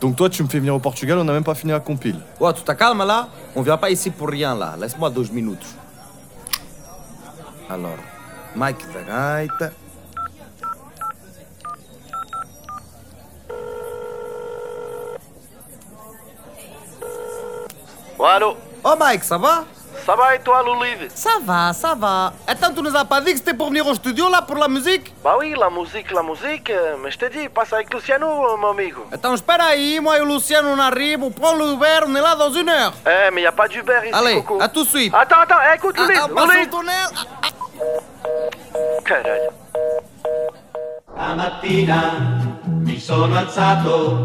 Donc toi, tu me fais venir au Portugal, on n'a même pas fini la compile. Ouais, tu te calmes là On vient pas ici pour rien là. Laisse-moi 12 minutes. Alors, Mike. Oh, allô Oh Mike, ça va? Ça va et toi, Loulive Ça va, ça va. Attends, tu nous as pas dit que c'était pour venir au studio là pour la musique Bah oui, la musique, la musique, euh, mais je te dis, passe avec Luciano, mon amigo. Attends, espera aí, moi et Luciano on arrive, on prend le Uber, on est là dans une heure. Eh, mais y a pas d'Uber ici, Allez, Coco. à tout de suite. Attends, attends, eh, écoute, Ah, Loulive, ah, passe Loulive. le tunnel. Ah, Caralho. Stamattina mi sono alzato,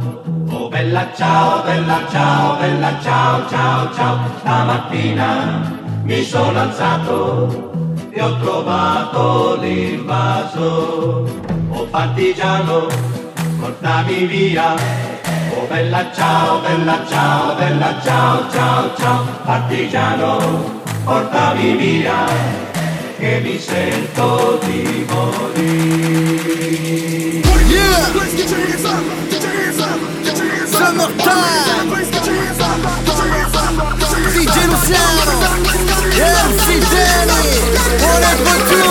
oh bella ciao, bella ciao, bella ciao, ciao, ciao. Stamattina mi sono alzato e ho trovato l'invaso. Oh partigiano, portami via. Oh bella ciao, bella ciao, bella ciao, ciao, ciao. Partigiano, portami via che mi sento di morire. DJ Luciano MC Danny On est de retour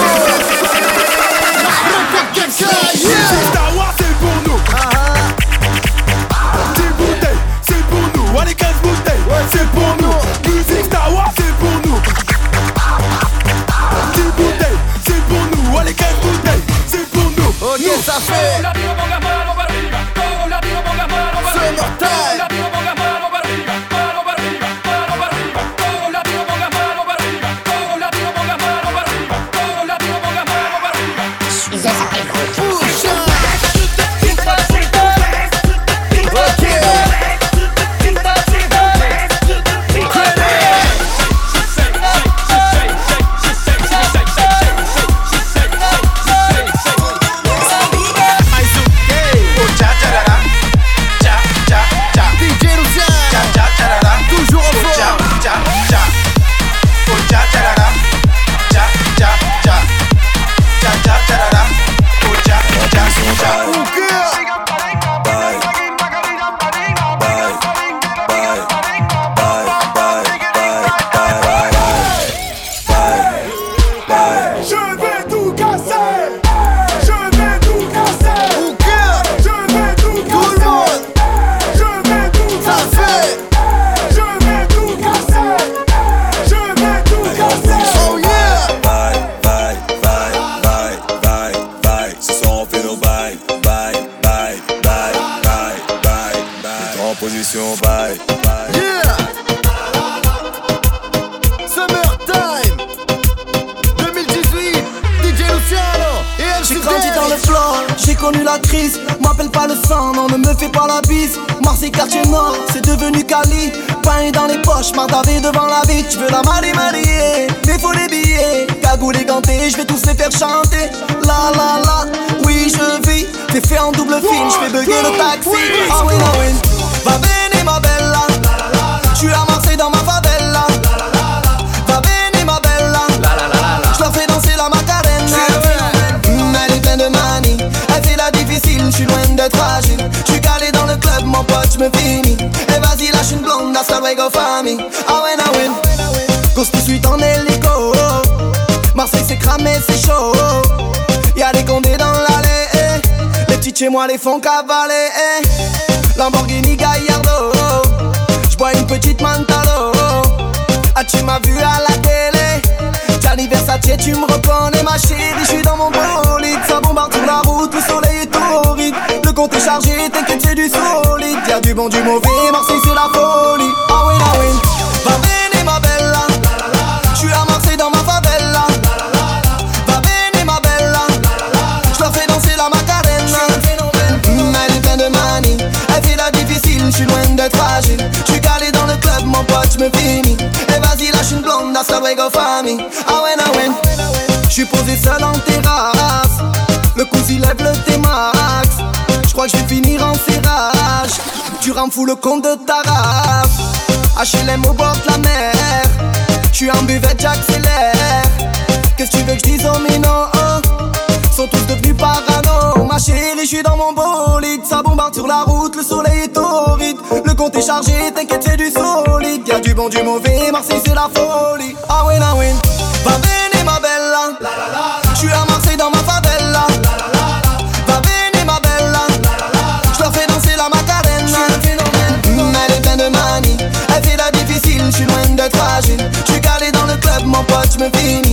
Star c'est pour nous. Dix bouteilles, c'est pour nous. Allez, 15 bouteilles, c'est pour nous. Musique Star Wars, c'est pour nous. Dix bouteilles, c'est pour nous. Allez, 15 bouteilles, c'est pour nous. Ok, ça fait chanter. La la la, oui, je vis. T'es fait en double film, je fais bugger le taxi. Ah oui, ah oui. Va bene, ma bella. Je suis à Marseille dans ma favela. Va bene, ma bella. Je leur fais danser la macarena. Mm, Elle est pleine de manie, elle fait la difficile, je suis loin d'être fragile. Je suis calé dans le club, mon pote, je me finis. Et vas-y, lâche une blonde, hasta luego famille. Ah ouais, ah ouais. Cause tout de suite en hélico. Marseille c'est chaud. Y'a des condés dans l'allée. eh. Les petits chez moi les font cavaler. eh. Lamborghini Gallardo. J'bois une petite Mantalo. Ah, tu m'as vu à la télé. Gianni Versace, tu me reconnais, ma chérie. Je suis dans mon bolide, ça bombarde sur la route, le soleil est torride. Le compte est chargé, t'inquiète, c'est du solide. Y'a du bon, du mauvais, Marseille, c'est la folie. Et vas-y, lâche une blonde, hasta luego famille. Ah ouais, ah ouais. Je suis posé seul en terrasse. Le coup lève le T-Max. Je crois que je vais finir en serrage. Tu rends fou le compte de ta race. HLM au bord de la mer. Je suis en buvette, j'accélère. Qu'est-ce que tu veux que je dise aux minots? Sont tous chérie, je suis dans mon bolide. Ça bombarde sur la route, le soleil est torride. Le compte est chargé, t'inquiète, c'est du solide. Y'a du bon, du mauvais, Marseille, c'est la folie. Ah win, ah win. Va bene, ma bella. Hein. Je suis à Marseille dans ma favela. Va bene, ma bella. Hein. Je leur fais danser la macarena. Mmh, elle est pleine de manie. Elle fait la difficile, je suis loin d'être fragile. Je suis calé dans le club, mon pote, je me filme.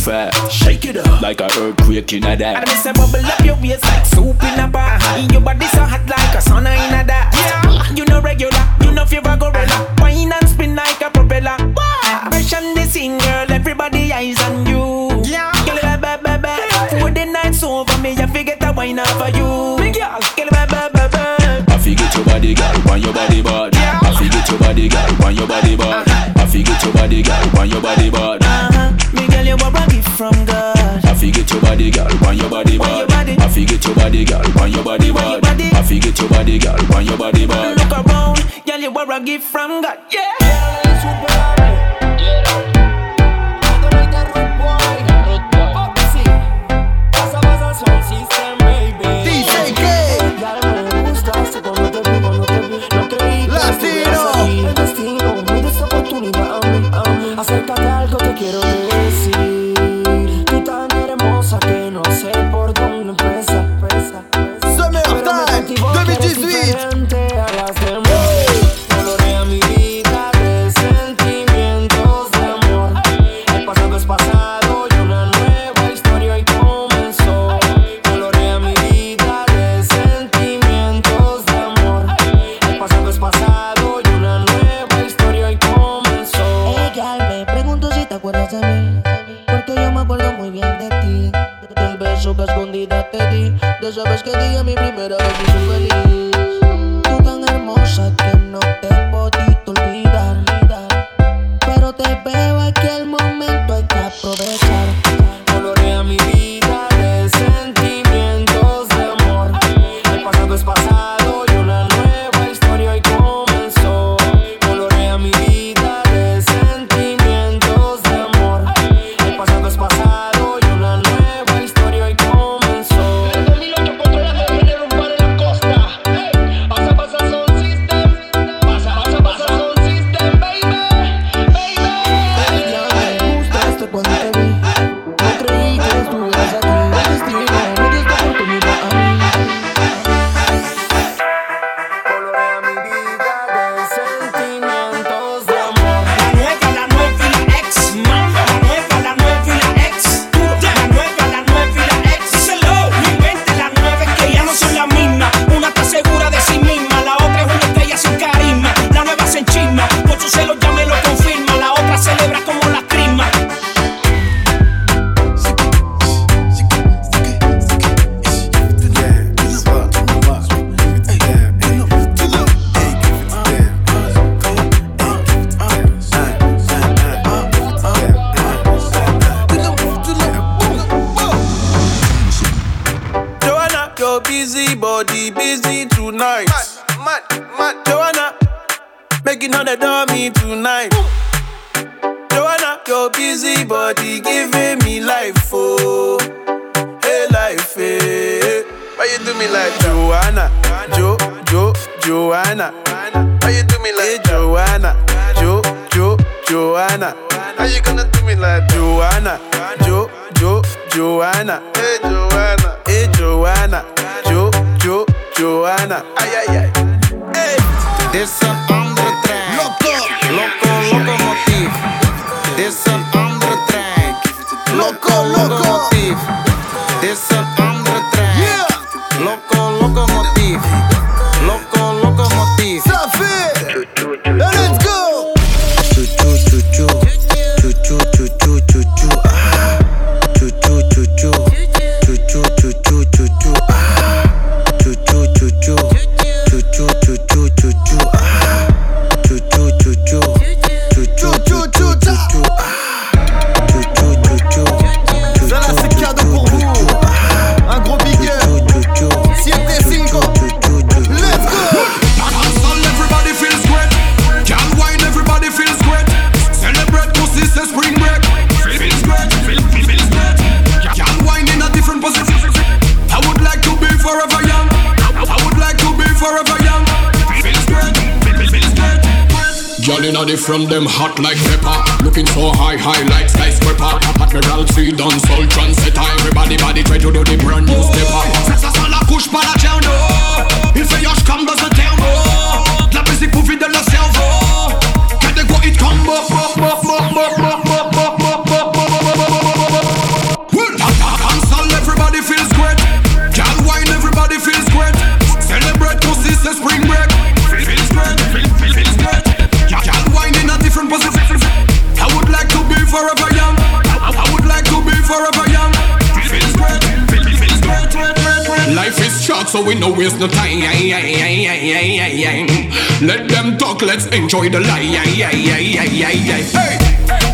fat. Shake it up like a earthquake in a that. And I say bubble up your waist like soup in a bar. Uh-huh. In your body so hot like a sauna in a that. Yeah, you know regular, you know fever gorilla. Wine and spin like a propeller. Impression the scene, girl. Everybody eyes on you. Yeah, girl, baby, baby. For the night's over, me I forget a wine for you. Big girl, girl, baby, baby. I forget your body, girl. Want your body, body. I forget your body, girl. Want your body, bad. Uh-huh. I forget your body, girl. Want your body, body you what a gift from God. I forget your body, girl, want your body bad. I forget your body, girl, want your body bad. I forget your body, girl, want your body bad. Look around, girl, you what a gift from God. Yeah. Acércate algo, oh. te quiero ver. is een andere track. Loco, them hot like no waste no time. Let them talk, let's enjoy the light. Hey!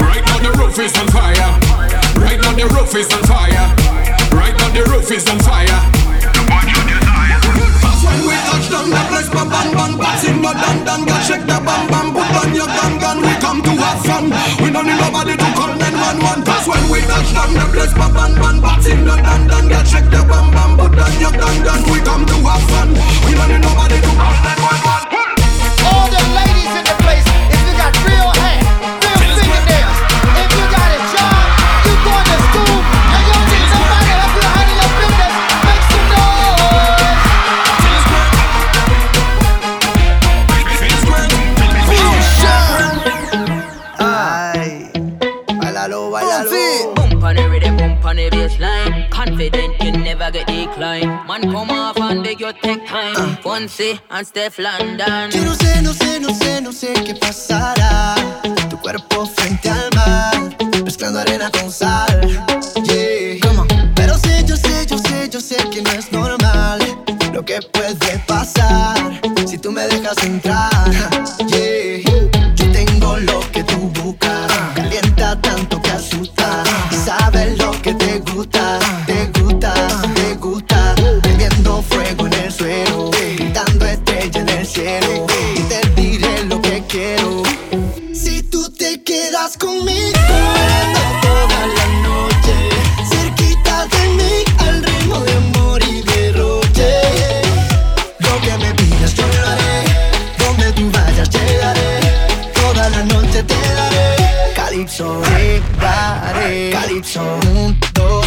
Right now the roof is on fire. Right now the roof is on fire. Right now the roof is on fire touch down the place for ban ban Passing more than than God shake the bam bam. Put on your gun gun. We come to have fun. We don't need nobody to call 911 Cause when we touch down the place for ban ban Passing more than than God shake the bam bam. Put on your gun gun. We come to have fun. We don't need nobody to call 911 All the ladies in the place if you got real hands I get declined. Man, come off and they your take time. Fonse and Steph London. Que no sé, no sé, no sé, no sé qué pasará. Tu cuerpo frente a Calypso, regare, Calypso, un, due,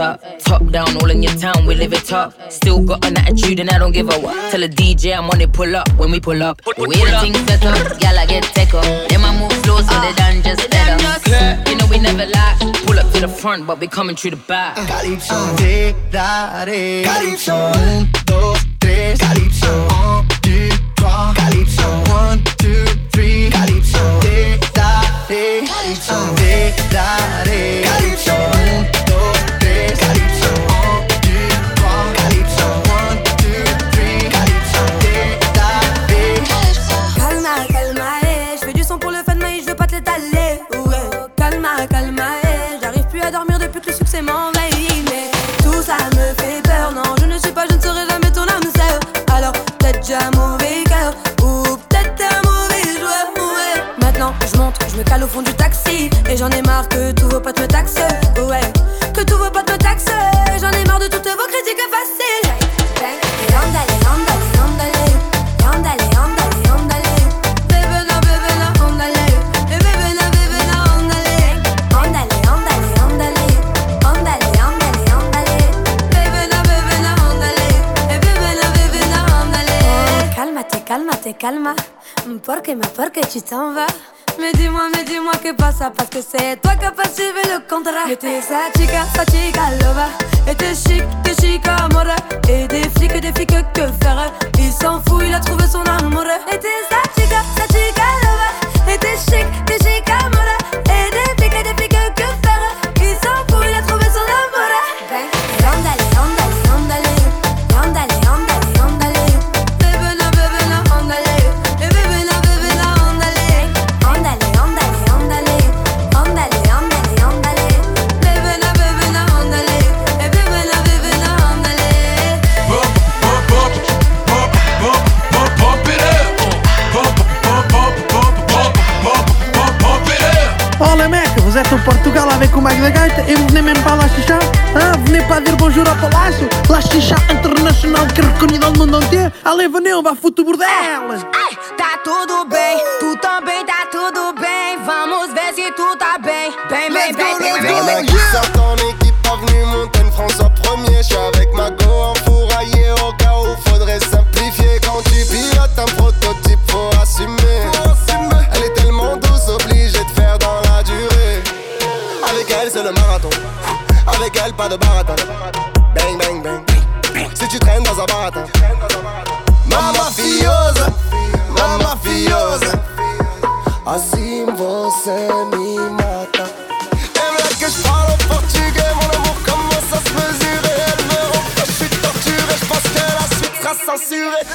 know I tip it top. Top down, all in your town, we live it top. Still got an attitude and I don't give a what. Tell the DJ I'm on it, pull up when we pull up. We the things set up, y'all I get take up. Then I move slow so they done just better. You know we never lie. Pull up to the front, but we coming through the back. Calypso, uh. te daré. Calypso, un, dos, tres. Calypso, un, two, trois. Calypso, one, two, three. Calypso, te daré. Calypso, te daré. Calypso, un, j'en ai marre que tous vos potes me taxent. Ouais. Que tous vos potes me taxent. J'en ai marre de toutes vos critiques faciles. Et andale, andale, andale. Andale, andale, andale. Bébé bébé andale. Bébé na, bébé na, andale. Andale, andale, andale. Andale, andale, andale. Bébé na, bébé na, andale. Bébé na, bébé na, andale. Cálmate, cálmate, calma. Porque porque tu t'en vas. Mais dis-moi, mais dis-moi que pasa Parce que c'est toi qui as suivi le contrat. T'es sa chica, sa chica loba Et t'es chic, t'es chic amore. Et des flics, des flics que faire? Il s'en fout, il a trouvé son amour. Et t'es sa chica, sa chica loba t'es chic, t'es chic amore sou Portugal a ver com o Mag da Gaita. Eu vou mesmo para lá xixá. Ah, vou para ver bonjour ao palácio. Lá xixá internacional que é reconhecido ao mundo inteiro. Ale, veneu, vá futebol bordelas. Ai, tá tudo bem. Assim você me mata. Veut que je parle en portugais, mon amour commence à se mesurer. Elle rend que je suis torturé, je pense que la suite sera censurée.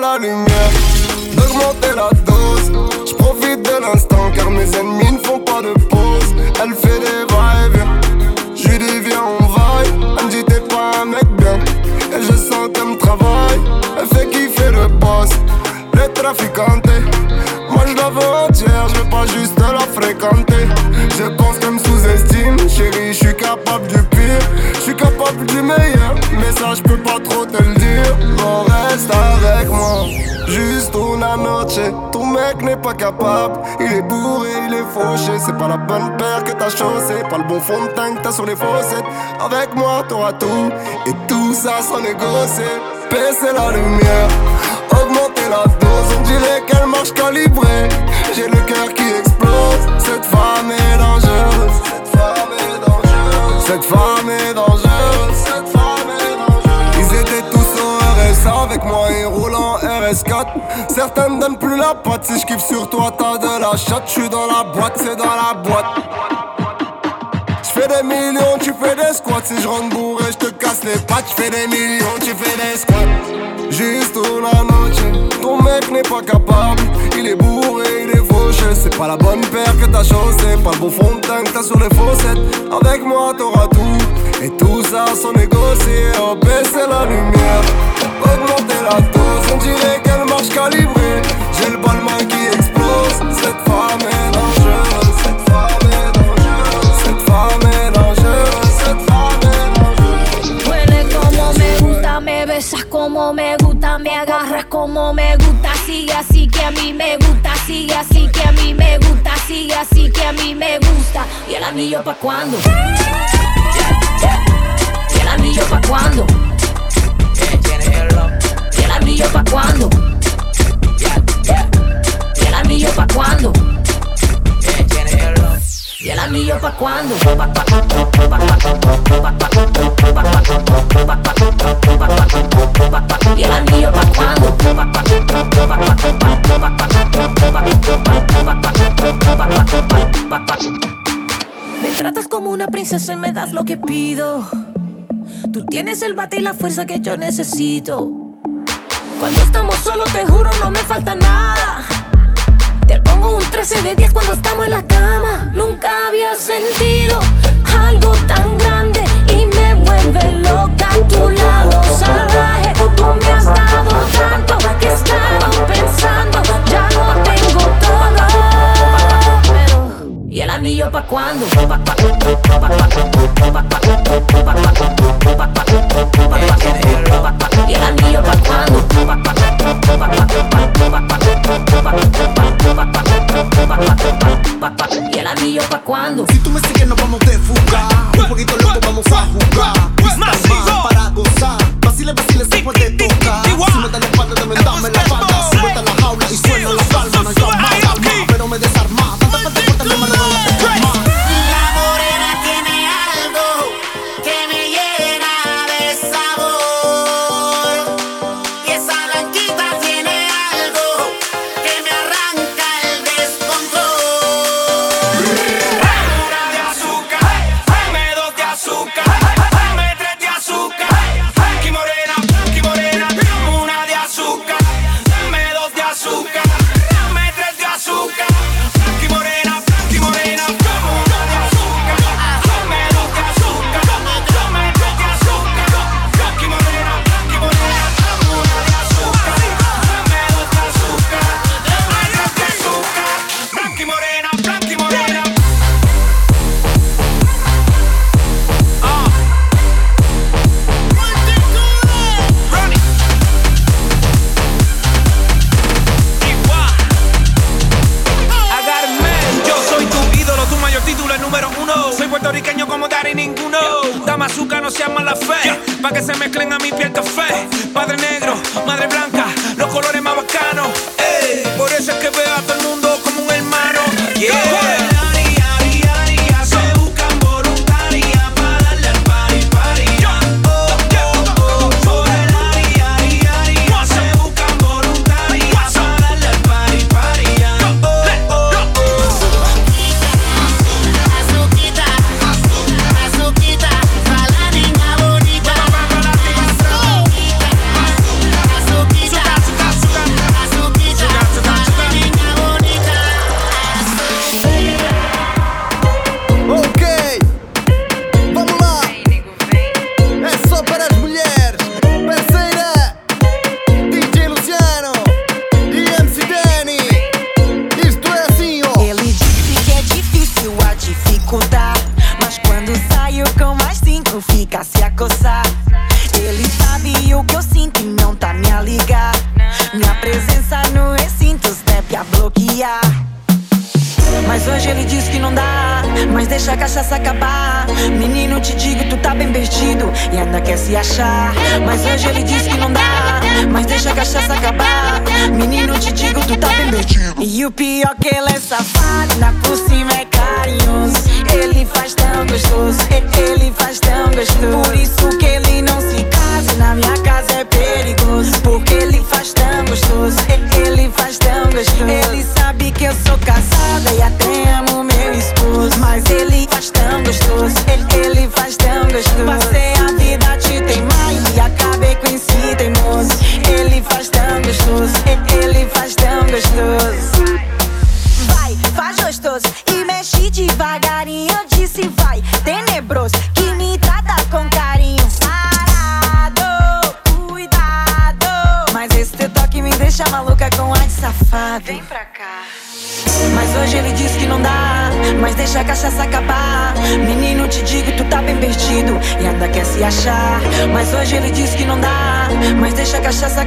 La lumière, il est bourré, il est fauché. C'est pas la bonne paire que t'as chaussé, pas le bon fond de teint que t'as sur les fossettes. Avec moi, t'auras tout, et tout ça sans négocier. Baisser la lumière, augmenter la dose, on dirait qu'elle marche calibrée. J'ai le cœur qui explose, cette femme est dangereuse. Cette femme est dangereuse. Cette femme Donnent plus la patte, si je kiffe sur toi, t'as de la chatte. J'suis dans la boîte, c'est dans la boîte. J'fais des millions, tu fais des squats. Si je rentre bourré, j'te casse les pattes. J'fais des millions, tu fais des squats. Juste noche, ton mec n'est pas capable. Il est bourré, il est fauché. C'est pas la bonne paire que t'as chaussé. Pas le beau fond de teint que t'as sur les fossettes. Avec moi, t'auras tout. Et tout ça sans négocier. Oh, baisser la lumière, augmenter la dose. On dirait qu'elle marche calibrée. J'ai le balmain qui explose. Cette femme est dangereuse. Besas como me gusta, me agarras como me gusta, sigue así que a mí me gusta, sigue así que a mí me gusta, sigue así que a mí me gusta. ¿Y el anillo pa' cuándo? ¿Y el anillo pa' cuándo? ¿Y el anillo pa' cuándo? ¿Y el anillo pa' cuándo? ¿Y el anillo pa' cuándo? ¿Y el anillo pa' cuándo? Me tratas como una princesa y me das lo que pido. Tú tienes el bate y la fuerza que yo necesito. Cuando estamos solos, te juro, no me falta nada. Un 13 de 10 cuando estamos en la cama. Nunca había sentido algo tan grande y me vuelve loca a tu lado salvaje. Tú me has dado tanto que he estado pensando, ¿y anillo pa' cuándo? ¿Y el anillo pa' cuándo? ¿Y el anillo pa' cuándo? Si tú me sigues nos vamos de fuga Un poquito loco vamos a jugar Freestyle para gozar Vacile, vacile se puede tocar Si me da la espalda dame dame la falda Súbete a la jaula y suena la palma No hay calma, calma, pero me desarma Tanta parte fuerte me calma La straight. Puertorriqueño como Dari ninguno. Dama azúcar, no seas mala fe. Pa' que se mezclen a mi piel café. Padre negro, madre blanca, los colores más bacanos. Por eso es que veo a todo el mundo como un hermano.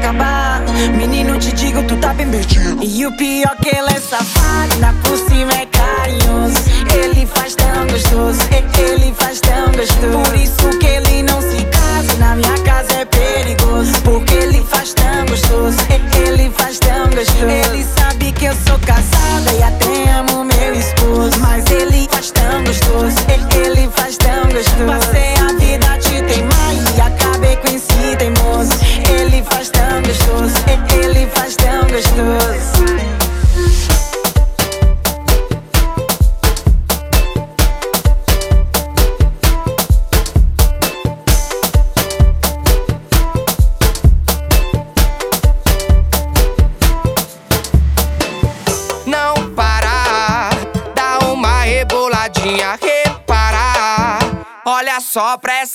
acabar. Menino, te digo, tu tá bem perdido. E o pior é que ela é safada, por cima é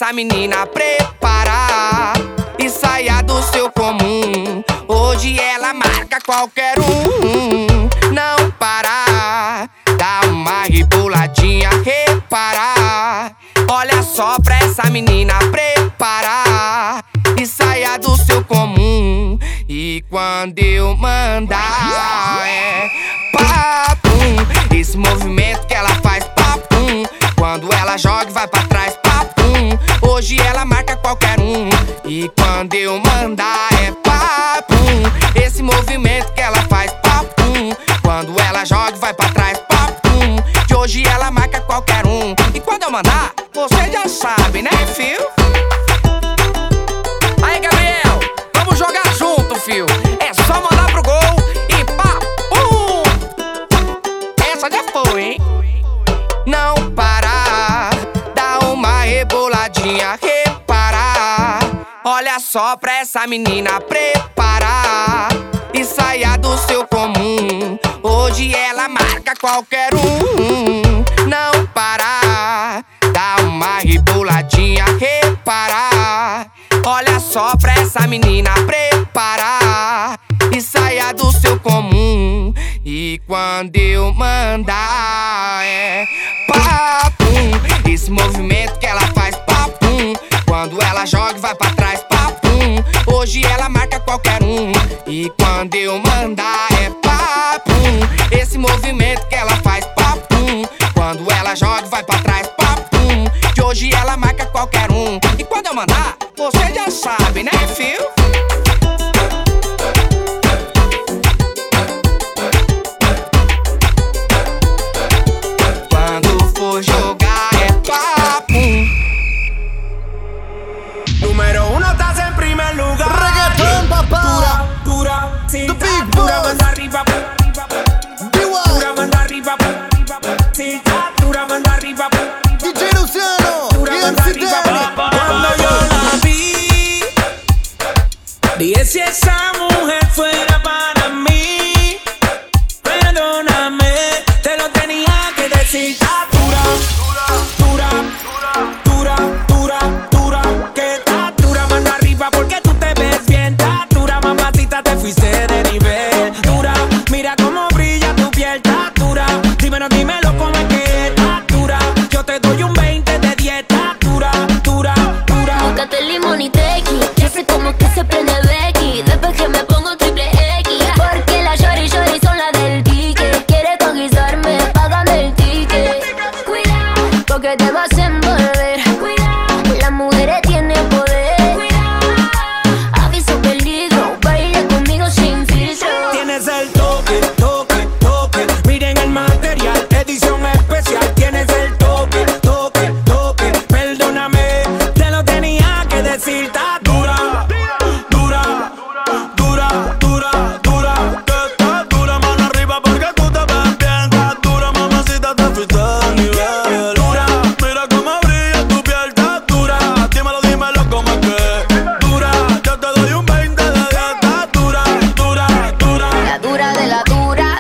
essa menina prepara e saia do seu comum. Hoje ela marca qualquer um. Não parar, dá uma reboladinha, reparar. Olha só pra essa menina prepara e saia do seu comum. E quando eu mandar. E quando eu mandar é papum. Esse movimento que ela faz papum. Quando ela joga vai pra trás papum. Que hoje ela marca qualquer um. E quando eu mandar, você já sabe, né, fio? Olha só pra essa menina preparar e saia do seu comum. Hoje ela marca qualquer um. Não parar, dá uma riboladinha, reparar. Olha só pra essa menina preparar e saia do seu comum. E quando eu mandar, é papum. Esse movimento que ela quando ela joga, vai pra trás, papum. Hoje ela marca qualquer um. E quando eu mandar, é papum. Esse movimento que ela faz, papum. Quando ela joga, vai pra trás, papum. Que hoje ela marca qualquer um. E quando eu mandar, você já sabe, né, filho? Yes. esa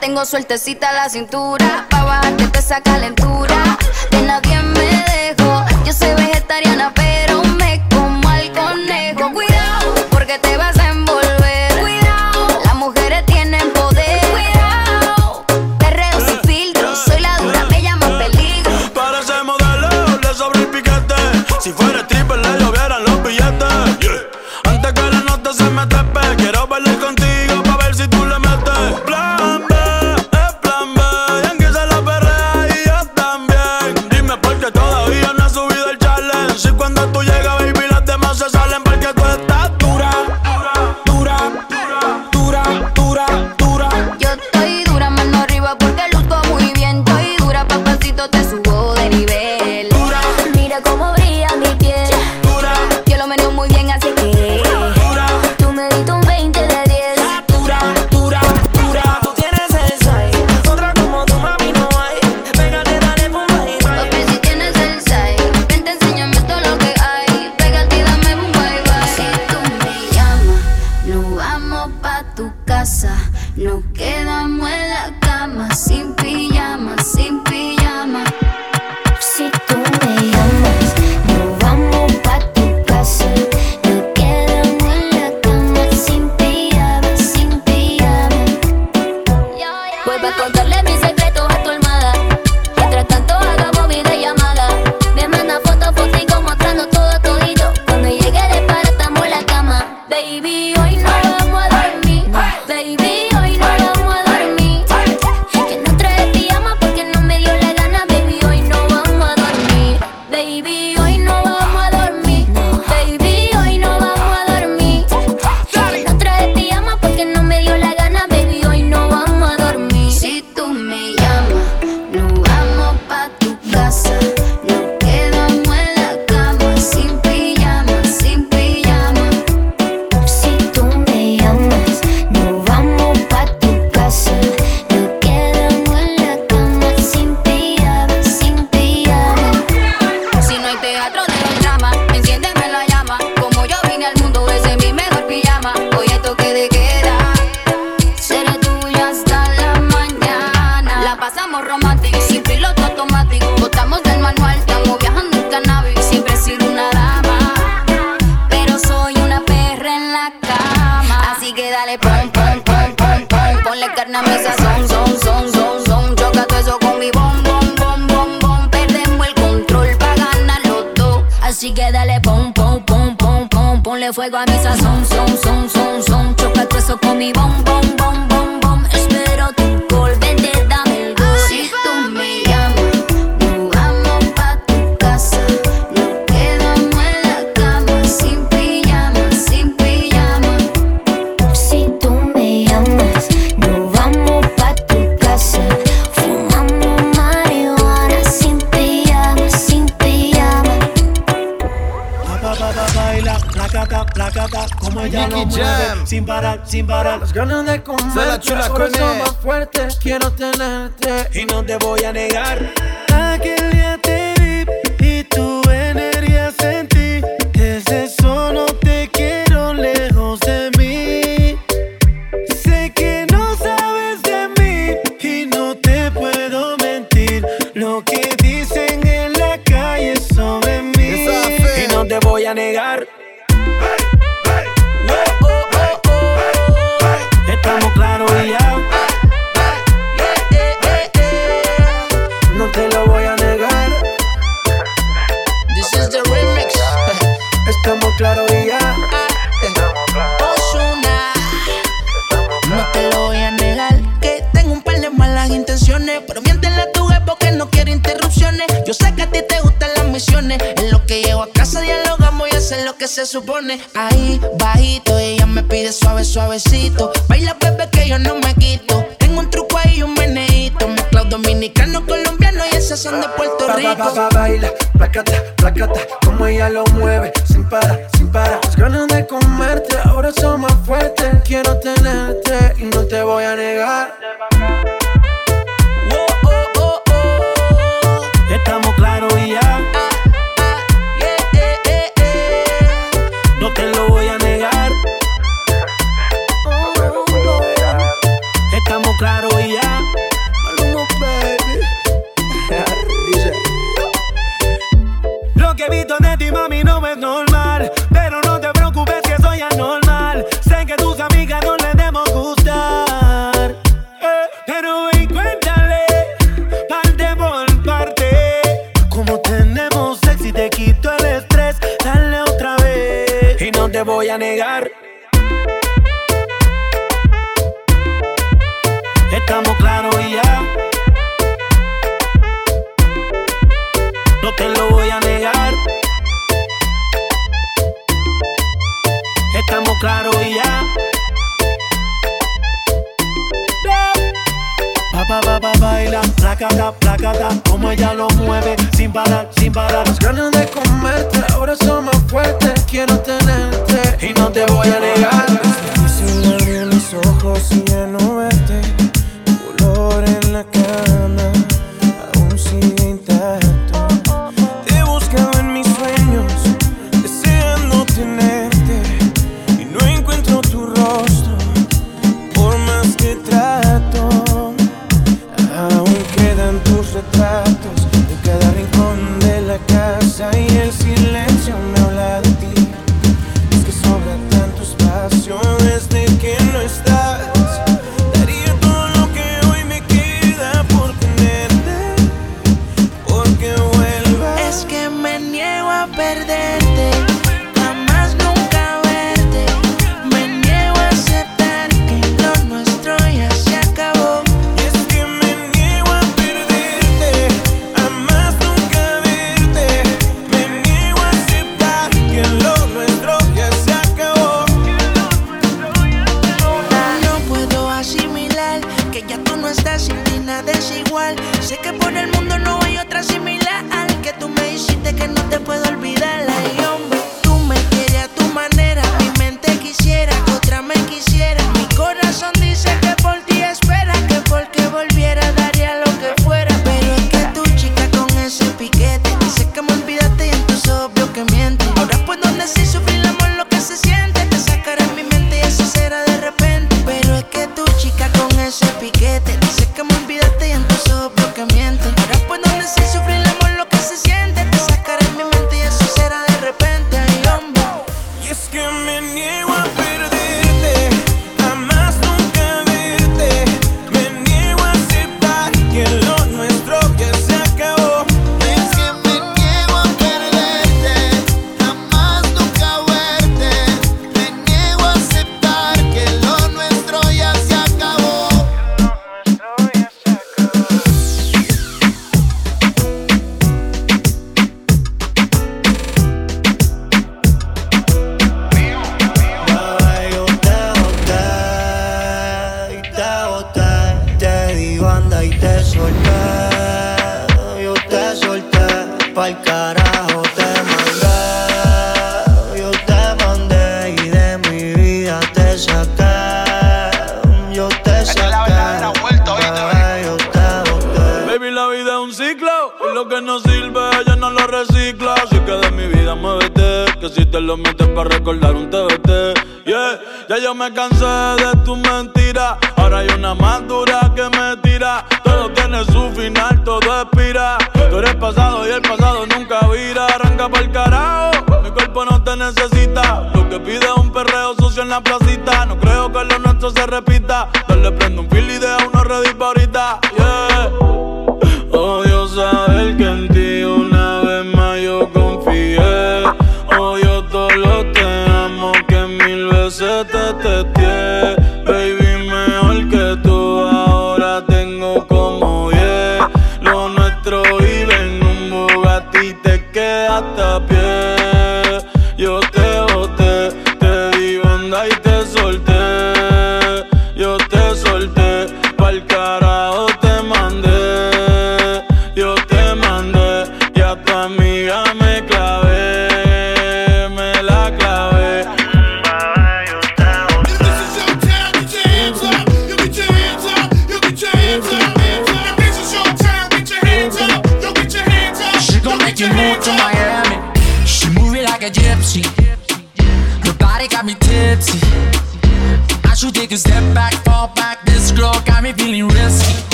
tengo sueltecita la cintura. Pa' bajarte te esa calentura. De nadie me dejo. Yo soy vegetariana, pero. la chula con él. más fuerte, quiero tenerte y no te voy a negar. Aquel se supone ahí bajito. Ella me pide suave, suavecito. Baila bebé que yo no me quito. Tengo un truco ahí, un meneito. Mezclado dominicano, colombiano y esas son de Puerto Rico. Ba, baila, placata, placata. Como ella lo mueve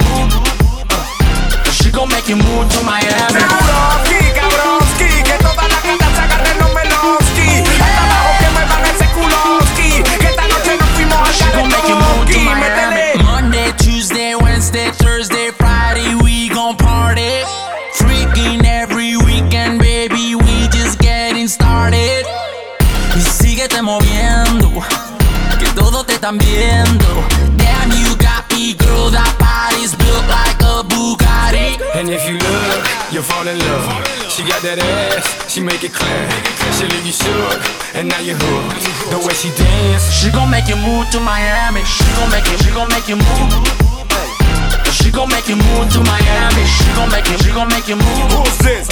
you, she gon' make you move. Uh, She gon' make you move to Miami. Seguroski, cabroski, que toda la gata agarren los meloski. Hasta abajo que muevan ese culoski. Que esta noche nos fuimos a She gon' make you move to Miami. Monday, Tuesday, Wednesday, Thursday, Friday, we gon' party. Freaking every weekend, baby, we just getting started. Y síguete moviendo, que todos te están viendo. Fall in love. She got that ass, she make it clear. She leave you shook, and now you're hooked. The way she dance, She gon' make you move to Miami. She gon' make you, she gon' make you move. She gon' make you move to Miami. She gon' make you, she gon' make you move. Who's this?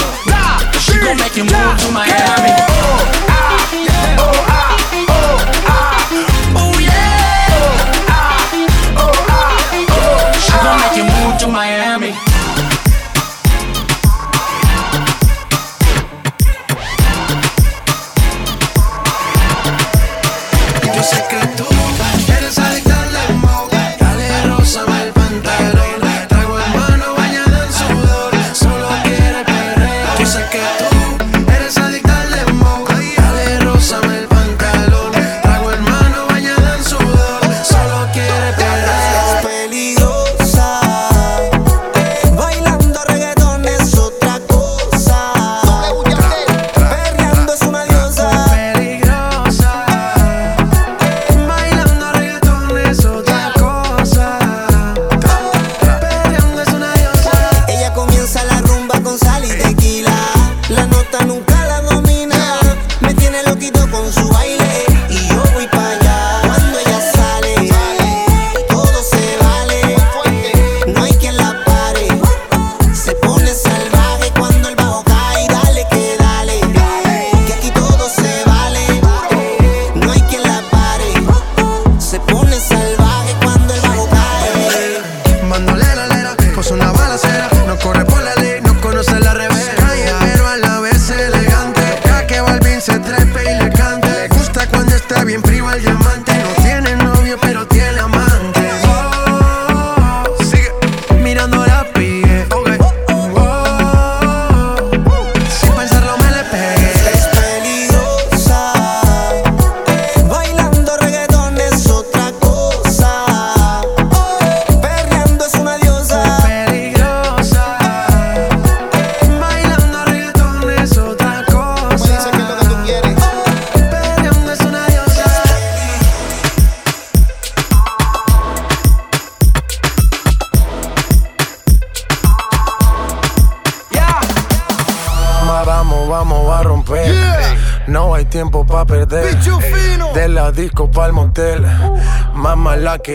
She gon' make you ah. move to Miami. Oh yeah. She gon' make you move to Miami.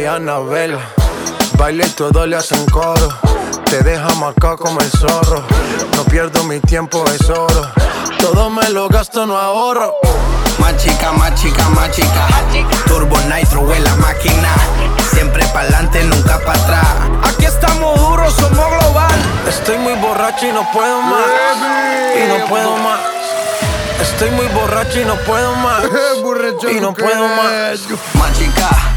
Anabel. Baile y todo le hacen coro. Te deja marcado como el zorro. No pierdo mi tiempo, es oro. Todo me lo gasto, no ahorro. Más chica, más chica, más chica. Turbo Nitro en la máquina. Siempre pa'lante, nunca para atrás. Aquí estamos duros, somos global. Estoy muy borracho y no puedo más. Y no puedo más. Estoy muy borracho y no puedo más. y no puedo más. Más chica,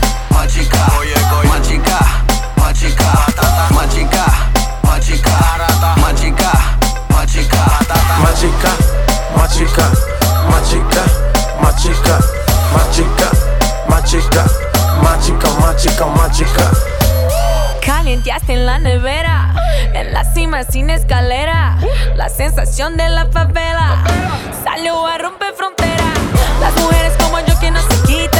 Calienteaste en la nevera, en la cima sin escalera. La sensación de la favela salió a romper frontera. Las mujeres como yo que no se quitan,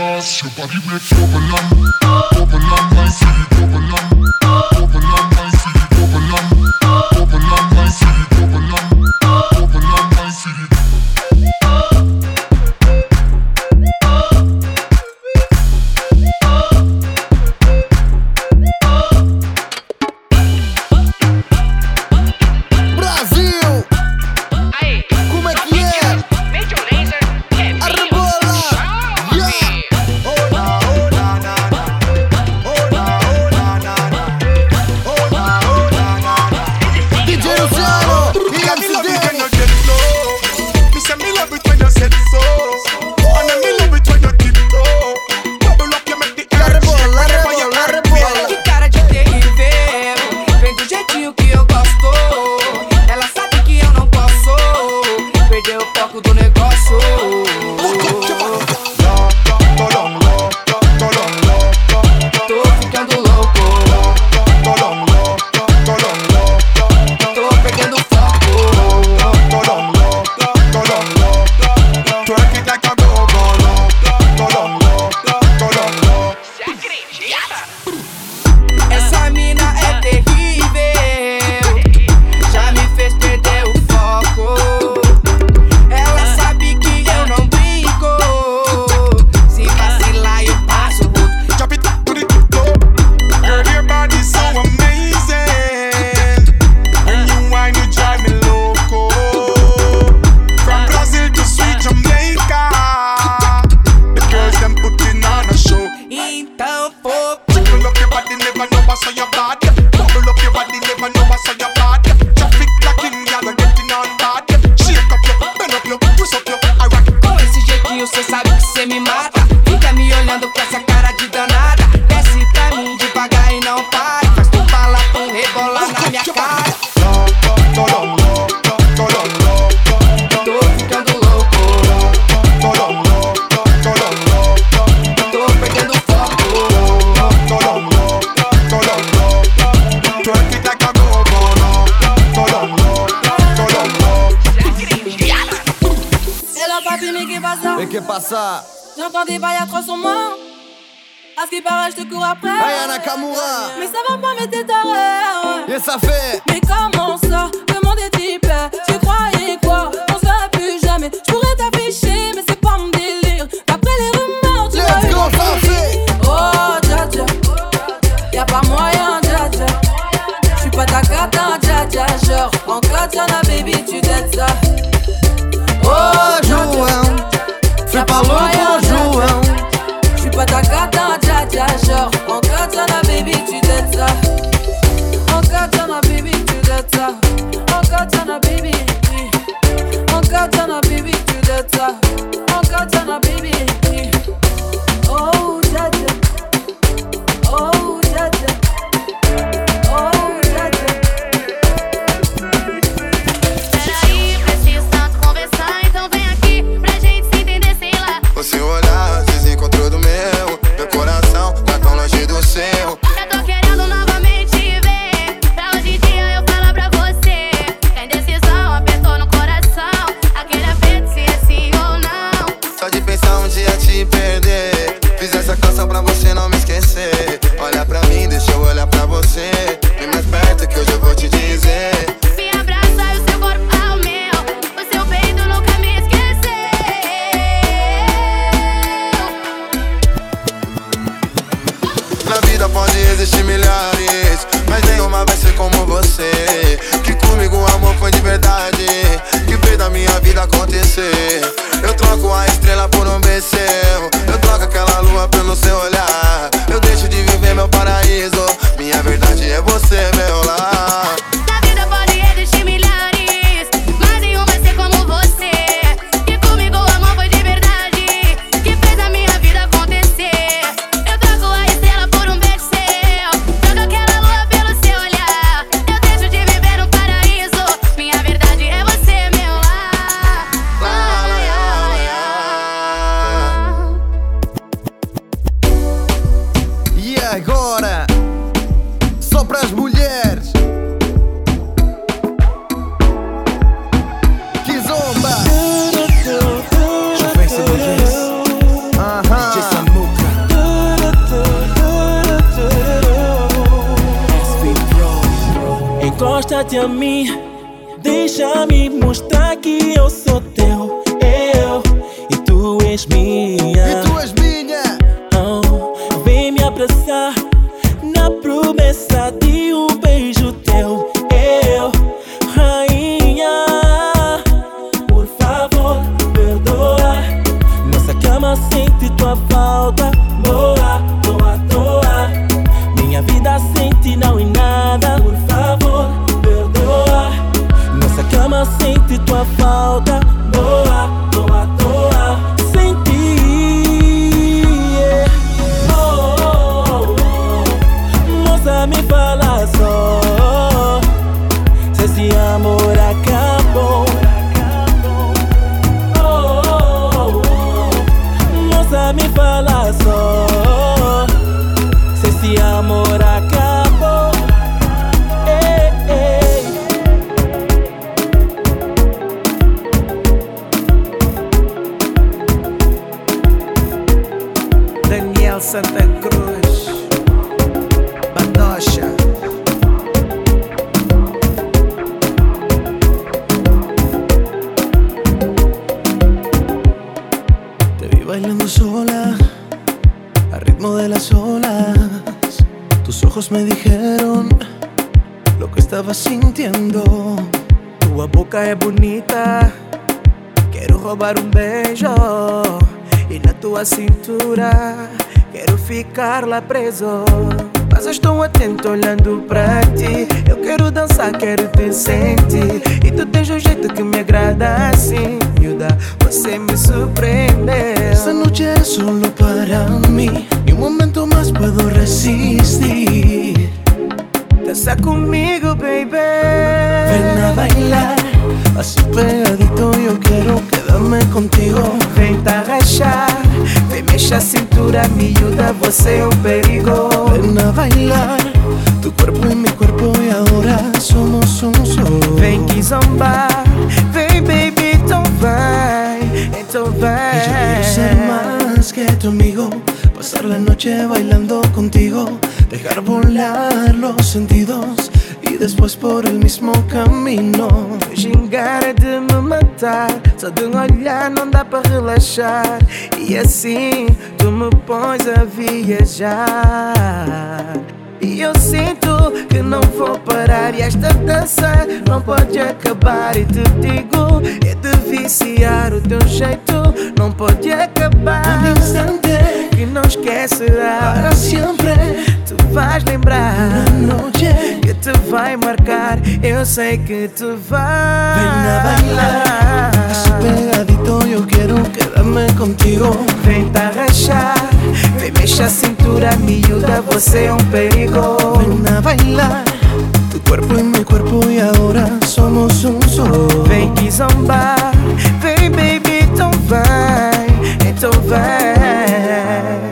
cause your body make you belong De cruz, bandocha. Te vi bailando sola, al ritmo de las olas. Tus ojos me dijeron lo que estabas sintiendo. Tua boca es bonita, quiero robar un bello. E na tua cintura, quero ficar lá preso. Mas eu estou atento olhando pra ti. Eu quero dançar, quero te sentir. E tu tens um jeito que me agrada assim. Miúda, você me surpreendeu. Esta noche es solo para mí. Ni un momento más puedo resistir. Dança comigo, baby. Ven a bailar, así pegadito yo quiero quedarme contigo. Vem te arrachar, vem mexer a cintura, miúda, você é um perigo. Ven a bailar, tu cuerpo y mi cuerpo y ahora somos un solo. Vem que zombar, vem baby, então vai, então Y yo quiero ser vai. más que tu amigo, pasar la noche bailando contigo, dejar volar los sentidos y después por el mismo camino. Gingara de me matar, só de um olhar não dá pra relaxar. E assim tu me pões a viajar. E eu sinto que não vou parar. E esta dança não pode acabar. E te digo, é de viciar o teu jeito, não pode acabar. Un instante Que não esquecerá para siempre. Tu vais lembrar Una noche que te vai marcar. Eu sei que te vai. Ven a bailar, así pegadito yo quiero quedarme contigo. Vem te arrachar, vem mexer a cintura, miúda, você é um perigo. Ven a bailar, tu cuerpo y mi cuerpo y ahora somos un solo. Vem que zombar, vem baby, então vai, então vai.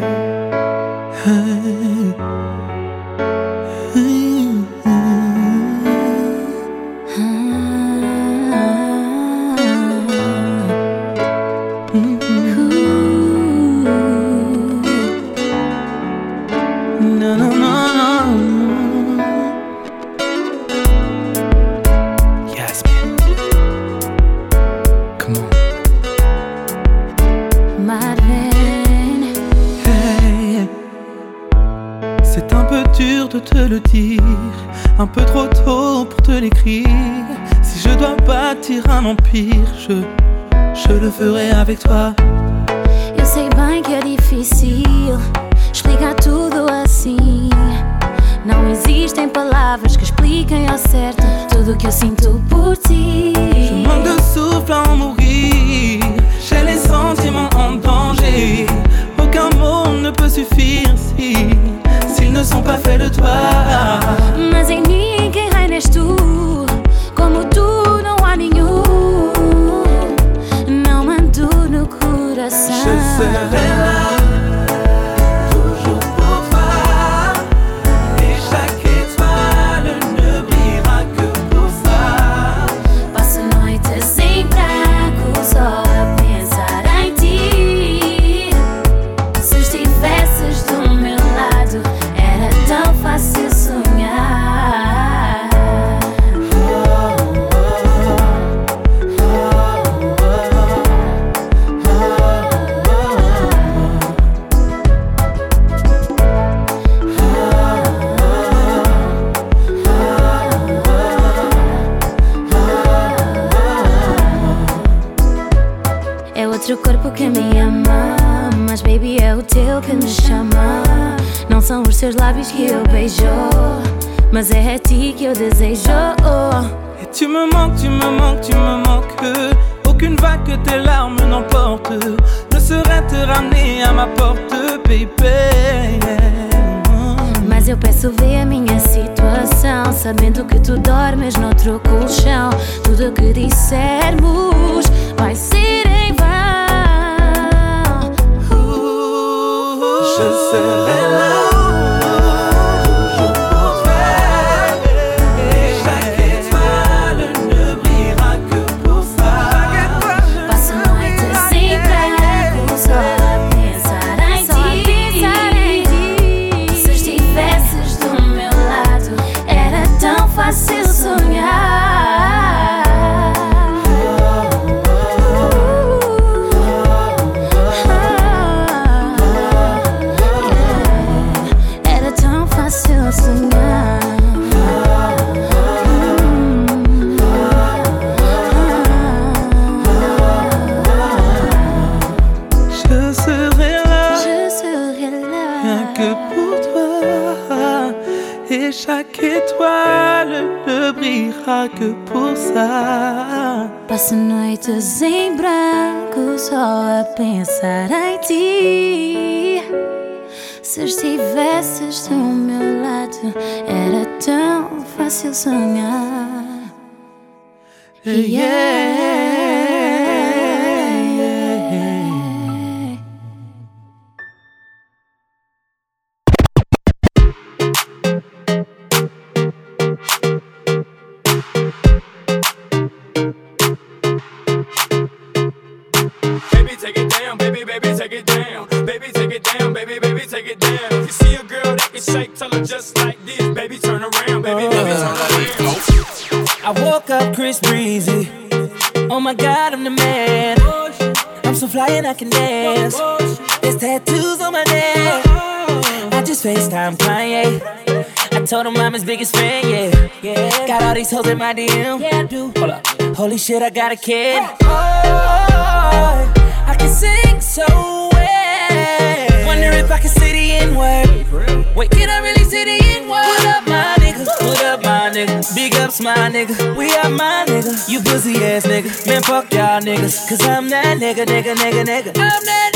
Te le dire, un peu trop tôt pour te l'écrire. Si je dois bâtir un empire, je, je le ferai avec toi. eu sei bem que é difícil explicar tudo assim. Não existem palavras que expliquem ao certo tudo que eu sinto por ti. Je manque de souffle à en mourir. J'ai les sentiments en danger. Aucun mot ne peut suffire si s'ils ne sont pas faits de toi. Mas em ninguém reinas tu, como tu não há nenhum. Não mando no coração. These hoes in my DM. Yeah, I do. Hold up. Holy shit, I got a kid. Oh, I can sing so well. Wonder if I can say the N word. Wait, can I really say the N word? What up, my nigga? What up, my nigga? Big ups, my nigga. We are my nigga. You pussy ass nigga. Man, fuck y'all niggas. Cause I'm that nigga, nigga, nigga, nigga. I'm that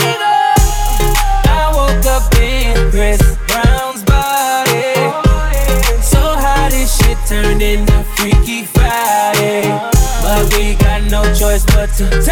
Se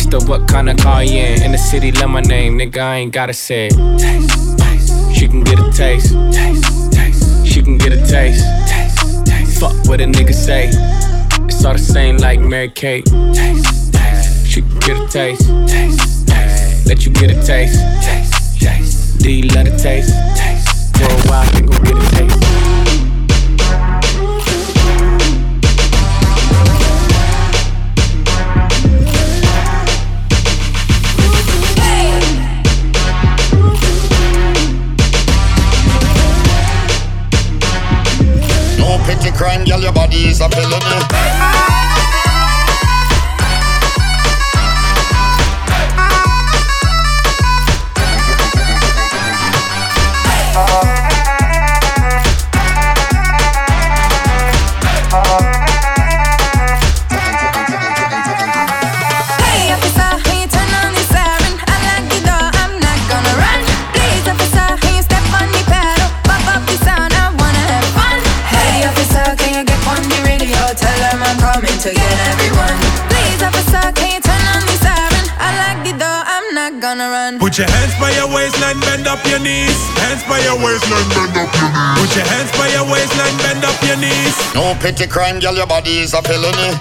Mister, what kind of car you in? In the city, love my name, nigga, I ain't gotta say it. Taste, taste. She can get a taste. Taste, taste. She can get a taste. Taste, taste. Fuck what a nigga say. It's all the same like Mary Kate. Taste, taste. She can get a taste. Taste, taste. Let you get a taste. Taste, taste. Do love the taste? Taste. For a while, go get a taste. Crime, girl, your body is a felony. Put your hands by your waistline, bend up your knees. Hands by your waistline, bend up your knees. Put your hands by your waistline, bend up your knees. No petty crime, girl, your body is a felony.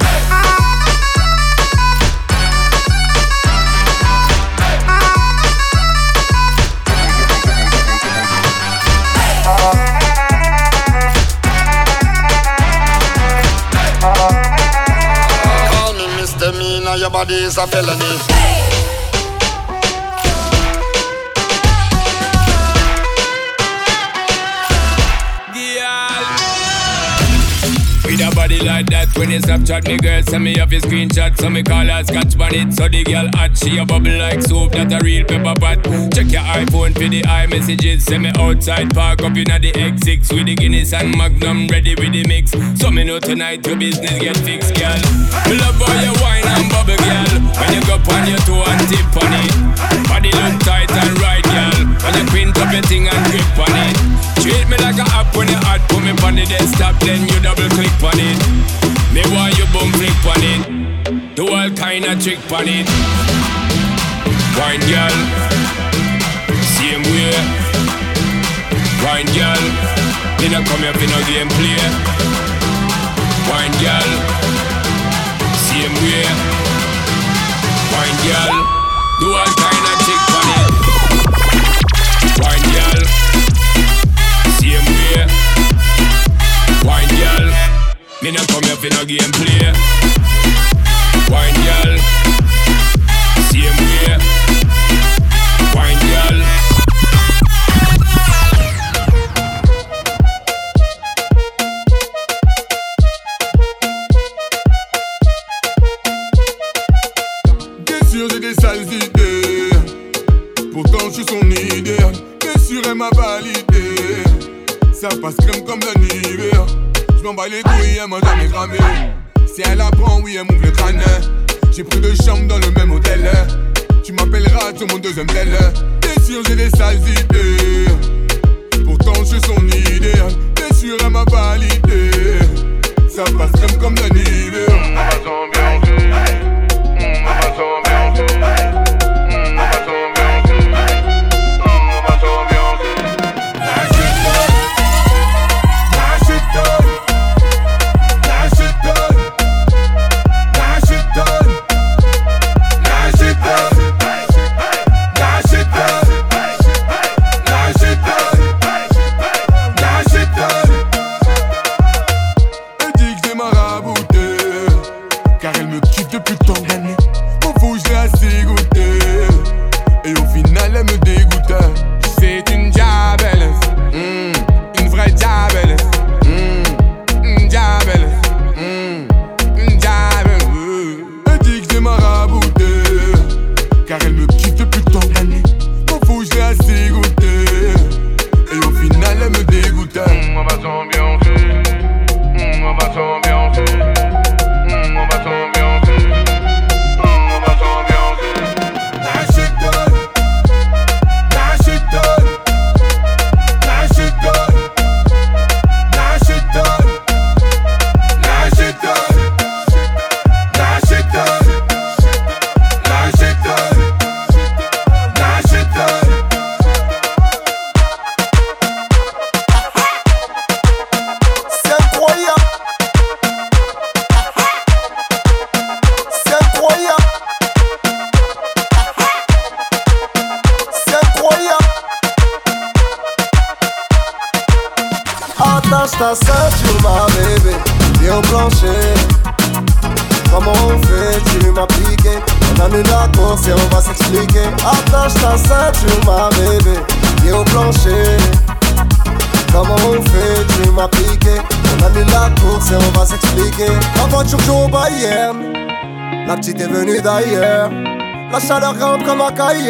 Call me misdemeanor, your body is a felony. Like that, when you Snapchat me girl, send me off your screenshot, so me call her scotch bonnet. So the girl hot, she a bubble like soap, that a real pepper pot. Check your iPhone for the iMessages, send me outside, park up inna the X6 with the Guinness and Magnum, ready with the mix. So me know tonight your business get fixed, girl. Me love how you wine and bubble, girl. When you go on your toe and tip on it, body look tight and right, girl. When you print up your thing and grip on it, treat me like a app when you hot, put me on the desktop, then you double click kind of trick on it. Wine girl, same way. Wine girl, me not come here for no game play. Wine girl, same way. Wine girl, do all kind of trick on it. Wine girl, same way. Wine girl, me not come here for no game play. Wine girl, same way. Wine girl. Bien sûr, j'ai des sales idées. Pourtant, je suis son idéal. Bien sûr, elle m'a validé. Ça passe crème comme l'hiver. Je m'en bats les couilles, elle m'a jamais cramé. Si elle apprend, oui, elle m'ouvre le crâne. J'ai pris deux chambres dans le même hôtel. Tu m'appelleras sur mon deuxième tel. Bien sûr, j'ai des sales idées. Pourtant, je suis son idéal. Bien sûr, elle m'a validé. Ça passe crème comme de l'hiver.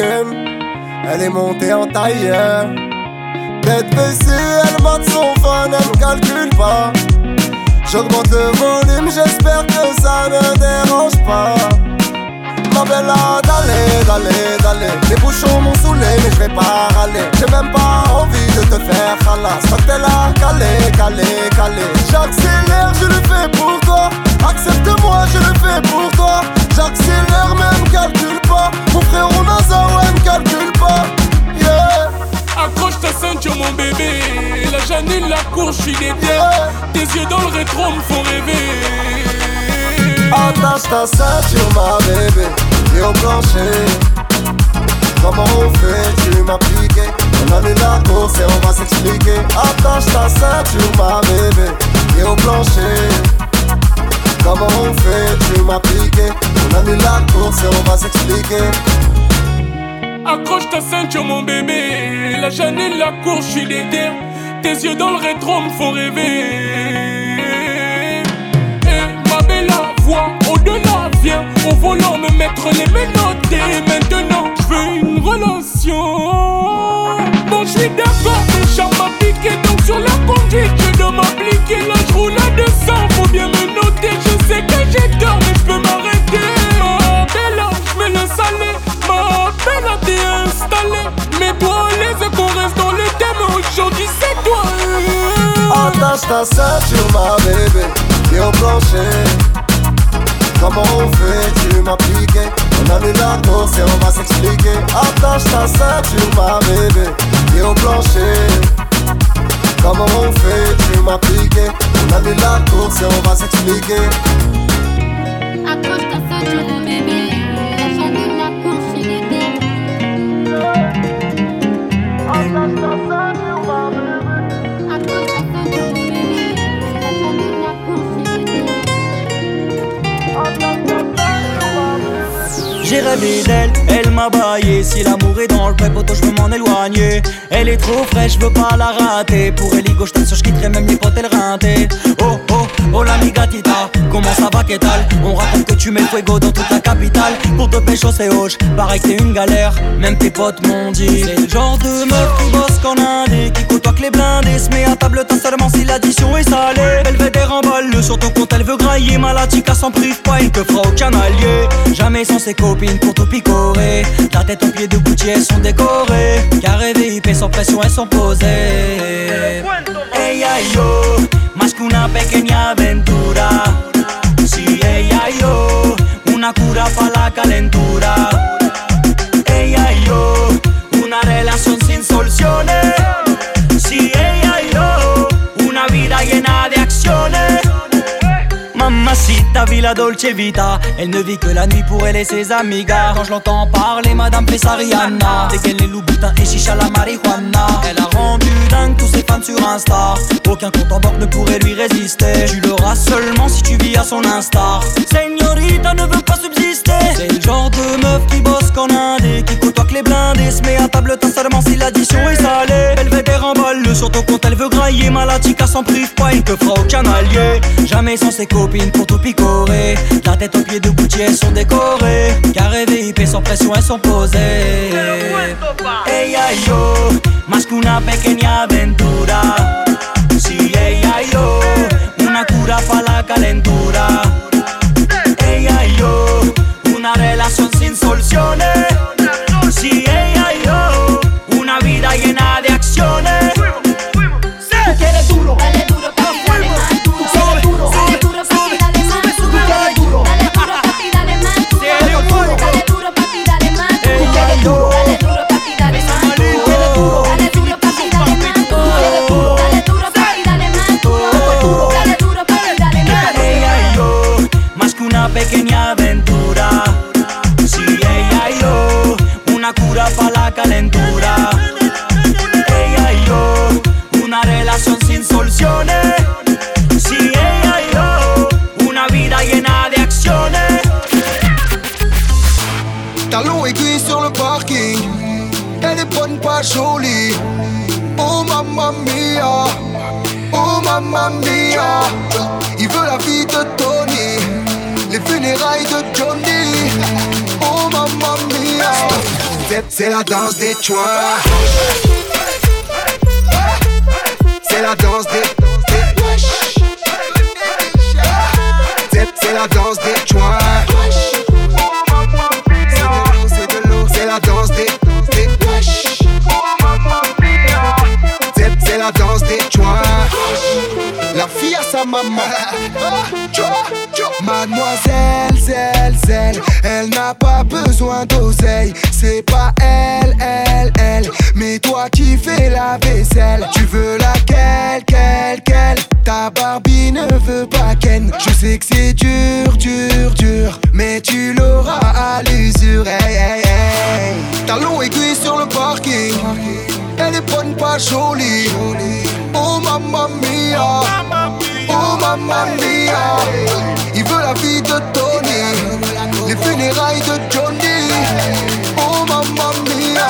Elle est montée en tailleur. Tête baissée, elle mate son fan, elle me calcule pas. J'augmente le volume, j'espère que ça ne dérange pas. Ma belle, d'aller, d'aller, d'aller. Les bouchons m'ont saoulé, mais je vais pas râler. J'ai même pas envie de te faire halas. Quand t'es là, calé, calé, calé. J'accélère, je le fais pour toi. Accepte-moi, je le fais pour toi. J'accélère même, calcule pas. Mon frère Nazawen calcule pas. Yeah. Accroche ta ceinture, mon bébé. La Janine, la cour, je suis déter. Tes yeux dans le rétro me font rêver. Attache ta ceinture, ma bébé. Et au plancher. Comment on fait, tu m'as piqué. On a la course et on va s'expliquer. Attache ta ceinture, ma bébé. Et au plancher. Comment on fait Tu m'as piqué On annule la course et on va s'expliquer Accroche ta ceinture, mon bébé. La Janine, la cour, je suis déter. Tes yeux dans le rétro me font rêver. Et ma belle voix au-delà, viens au volant me mettre les menottes. Maintenant, je veux une relation. Bon, je suis d'accord, Attache ta ceinture ma bébé Et au plancher Comment on fait Tu m'as piqué On annule la course et on va s'expliquer Attache ta ceinture ma bébé Et au plancher Comment on fait Tu m'as piqué On annule la course et on va s'expliquer Accroche ta ceinture, mon bébé. J'ai rêvé d'elle, elle m'a baillé. Si l'amour est dans le pré poto, je veux m'en éloigner. Elle est trop fraîche, je veux pas la rater. Pour elle, t'assure, je quitterai même les potes, elle rinté. Oh oh, oh l'ami gatita, comment ça va, qu'est-ce On raconte que tu mets le fuego dans toute la capitale. Pour te pécho, c'est hoche, pareil que c'est une galère. Même tes potes m'ont dit. C'est le genre de meuf qui bosse qu'en indé, qui côtoie que les blindés. Se met à table, t'as seulement si l'addition est salée. Elle veut des remballes, sur ton compte, elle veut grailler. Malatika s'en prive pas, il te fera aucun allié. Jamais sans ses copines pour tout picorer. La tête aux pieds de Gucci, elles sont décorées. Carré VIP, sans pression, elles sont posées. Ella y yo, más que una pequeña aventura. Si ella y yo, una cura para la calentura. Ella y yo, una relación sin soluciones. Si ella Mamacita, villa dolce vita. Elle ne vit que la nuit pour elle et ses amigas Quand je l'entends parler, madame fait sa Rihanna. Dès qu'elle est Louboutin et chicha la marijuana. Elle a rendu dingue tous ses fans sur Insta. Aucun compte en banque ne pourrait lui résister. Tu l'auras seulement si tu vis à son instar Señorita ne veut pas subsister. C'est le genre de meuf qui bosse qu'en indé Qui côtoie que les blindés Se met à table, t'as seulement si l'addition est des remballes sur ton compte, elle veut grailler. Malatika s'en prive pas, il te fera aucun allié. Jamais sans ses copines pour tout picorer. La tête aux pieds de Gucci, elles sont décorées. Carré VIP, sans pression, elles sont posées. Ella y yo, más que una pequeña aventura. Si ella y yo, una cura para la calentura. Ella yo, una relación sin soluciones Il veut la vie de Tony. Les funérailles de Johnny. Oh mamma mia. C'est- la danse des choix. C'est la danse des. C'est la danse des choix. sa maman. Ah, Mademoiselle, zèle, zèle, elle n'a pas besoin d'oseille. C'est pas elle, elle, elle, mais toi qui fais la vaisselle. Tu veux laquelle, quelle, quelle? Ta Barbie ne veut pas Ken. Je sais que c'est dur, dur, dur. Mais tu l'auras à l'usure. Hey, hey, hey. Talons aiguilles sur le parking. Elle est bonne, pas jolie. Oh mamma mia. Oh mamma mia. Il veut la vie de Tony. Les funérailles de Johnny. Oh mamma mia.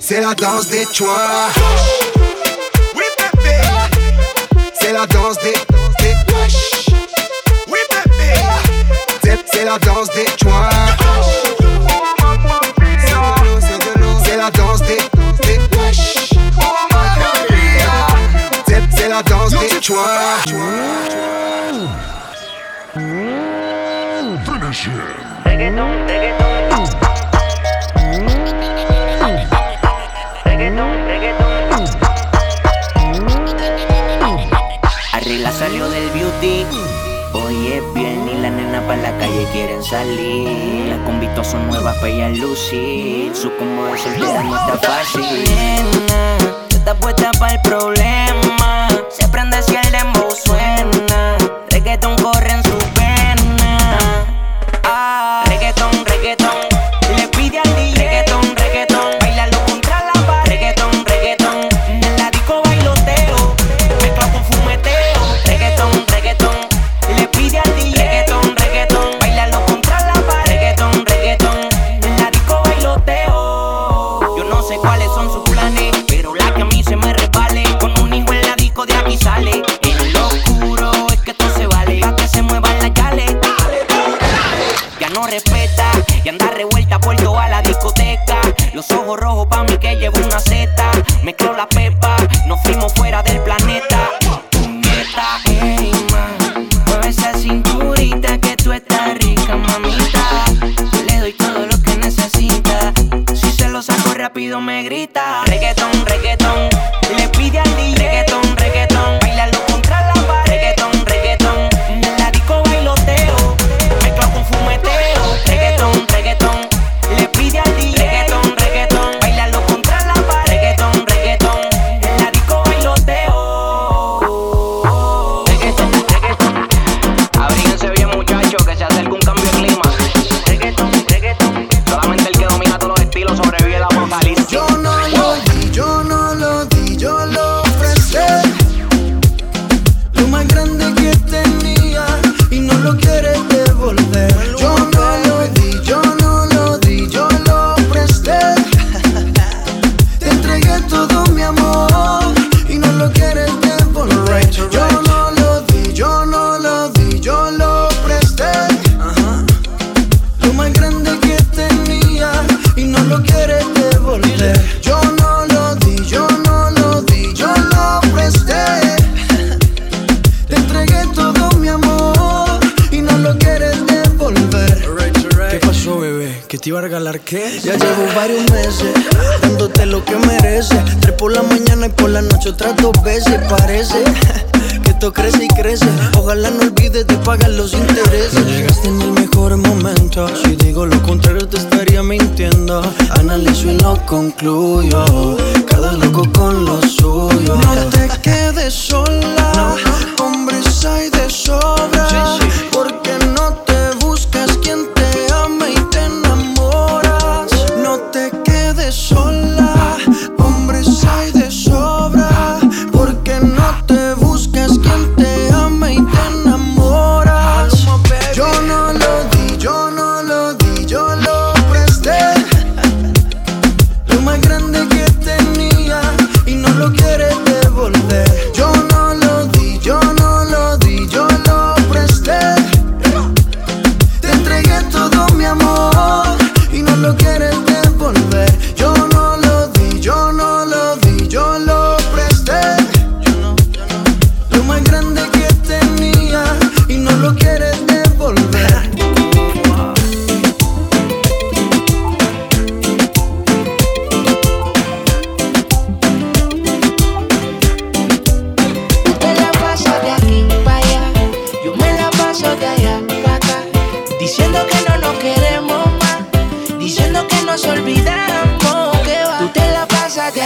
C'est la danse des choix la danse des, des. Oui, bébé. C'est, c'est la danse des joints. C'est la danse des, des wesh. C'est, c'est la danse des joints. Finish him. la salió del beauty. Hoy es bien y la nena pa' la calle quieren salir. Las convitos son nuevas pa' ella lucir. Su combo de soltera no está fácil. Nena, está puesta pa' el problema. Se prende si el dembow suena. Reggaeton corre en su pena. Ah, reggaeton, reggaeton. no queremos más, diciendo que nos olvidamos, que va. Tú te la pasas de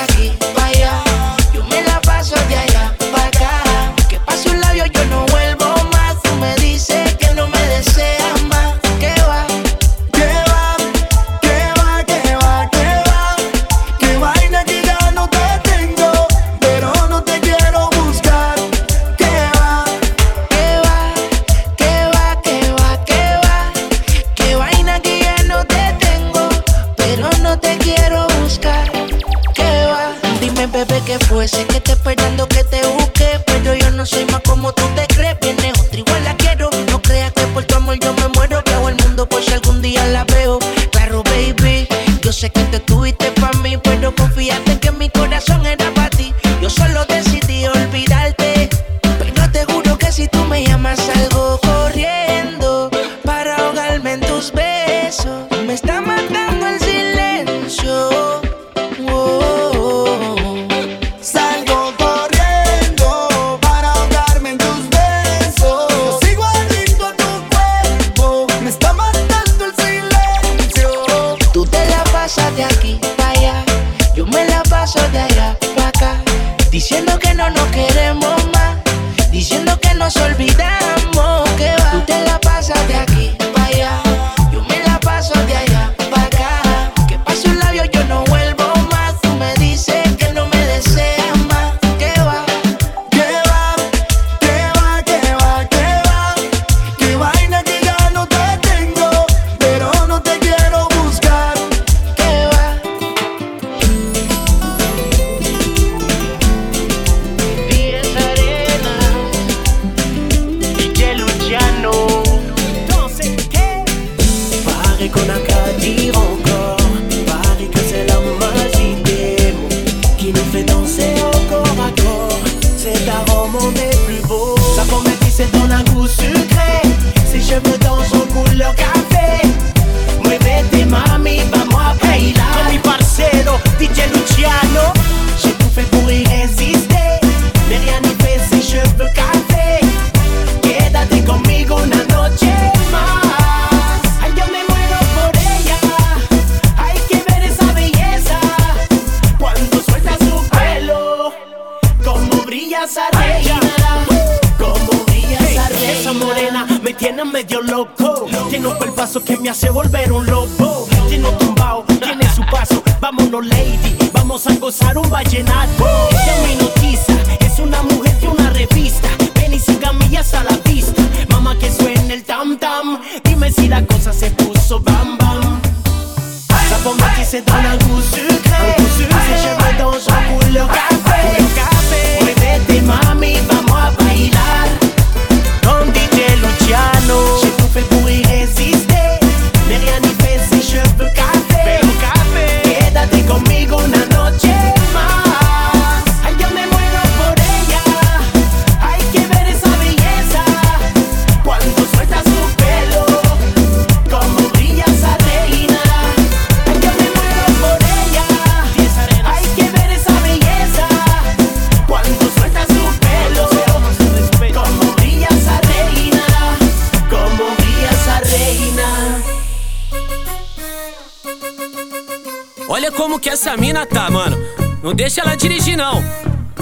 essa mina tá, mano. Não deixa ela dirigir, não.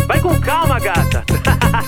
Vai com calma, gata.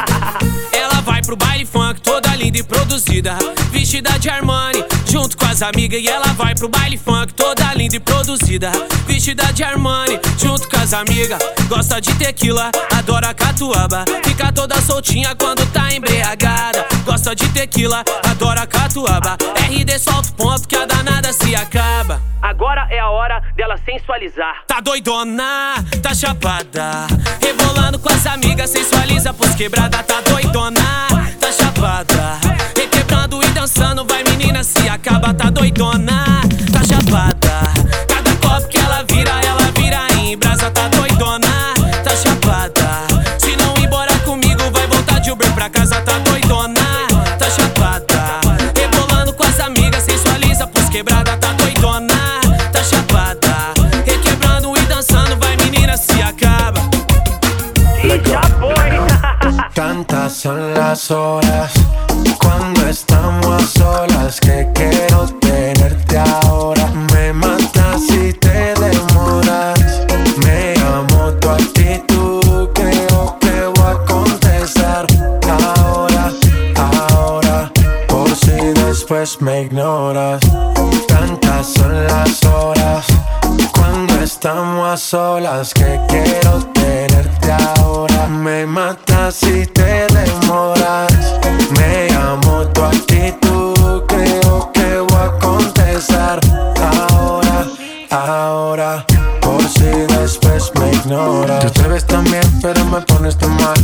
ela vai pro baile funk, toda linda e produzida. Vestida de Armani, junto com as amigas. E ela vai pro baile funk, toda linda e produzida. Vestida de Armani, junto com as amigas. Gosta de tequila, adora catuaba. Fica toda soltinha quando tá embriagada. Gosta de tequila, adora catuaba. RD solta o ponto que a danada se acaba. Agora é a hora dela sensualizar. Tá doidona, tá chapada. Rebolando com as amigas, sensualiza pros quebrada. Tá doidona, tá chapada. Requebrando e dançando, vai menina, se acaba. Tá doidona, Cuántas son las horas cuando estamos a solas que quiero tenerte ahora. Me matas si te demoras. Me amo tu actitud, creo que voy a contestar ahora, ahora. Por si después me ignoras. Tantas son las horas estamos a solas que quiero tenerte ahora. Me matas si te demoras. Me amo tu actitud, creo que voy a contestar ahora, ahora. Por si después me ignoras. Te atreves también, pero me pones tan mal.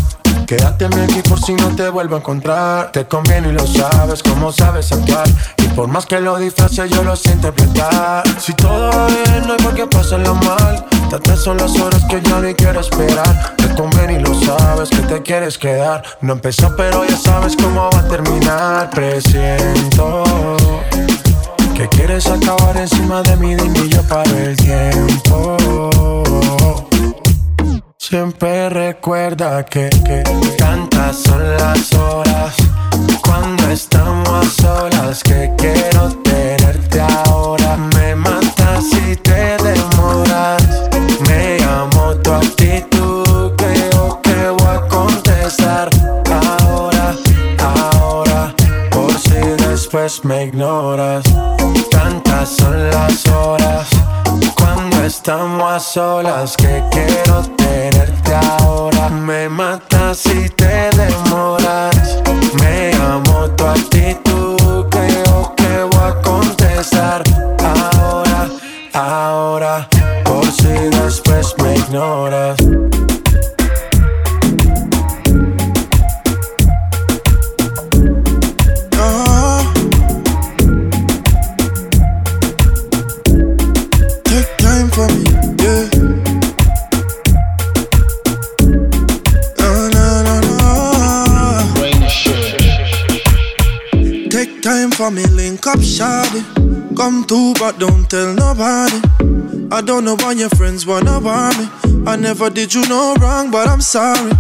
Quédate aquí por si no te vuelvo a encontrar. Te conviene y lo sabes, como sabes actuar. Y por más que lo disfrace, yo lo sé interpretar. Si todo va bien, no hay por qué pasarlo mal. Tantas son las horas que ya ni quiero esperar. Te conviene y lo sabes que te quieres quedar. No empezó, pero ya sabes cómo va a terminar. Presiento que quieres acabar encima de mí, dime y yo para el tiempo. Siempre recuerda que, que tantas son las horas cuando estamos solas que quiero tenerte ahora. Me matas si te demoras. Me llamo tu actitud, creo que voy a contestar ahora, ahora, por si después me ignoras. Tantas son las horas estamos a solas que quiero tenerte ahora. Me matas si te demoras. Me amo tu actitud, creo que voy a contestar ahora, ahora, por si después me ignoras. Up, shawty. Come through, but don't tell nobody. I don't know why your friends wanna want me. I never did you no wrong, but I'm sorry.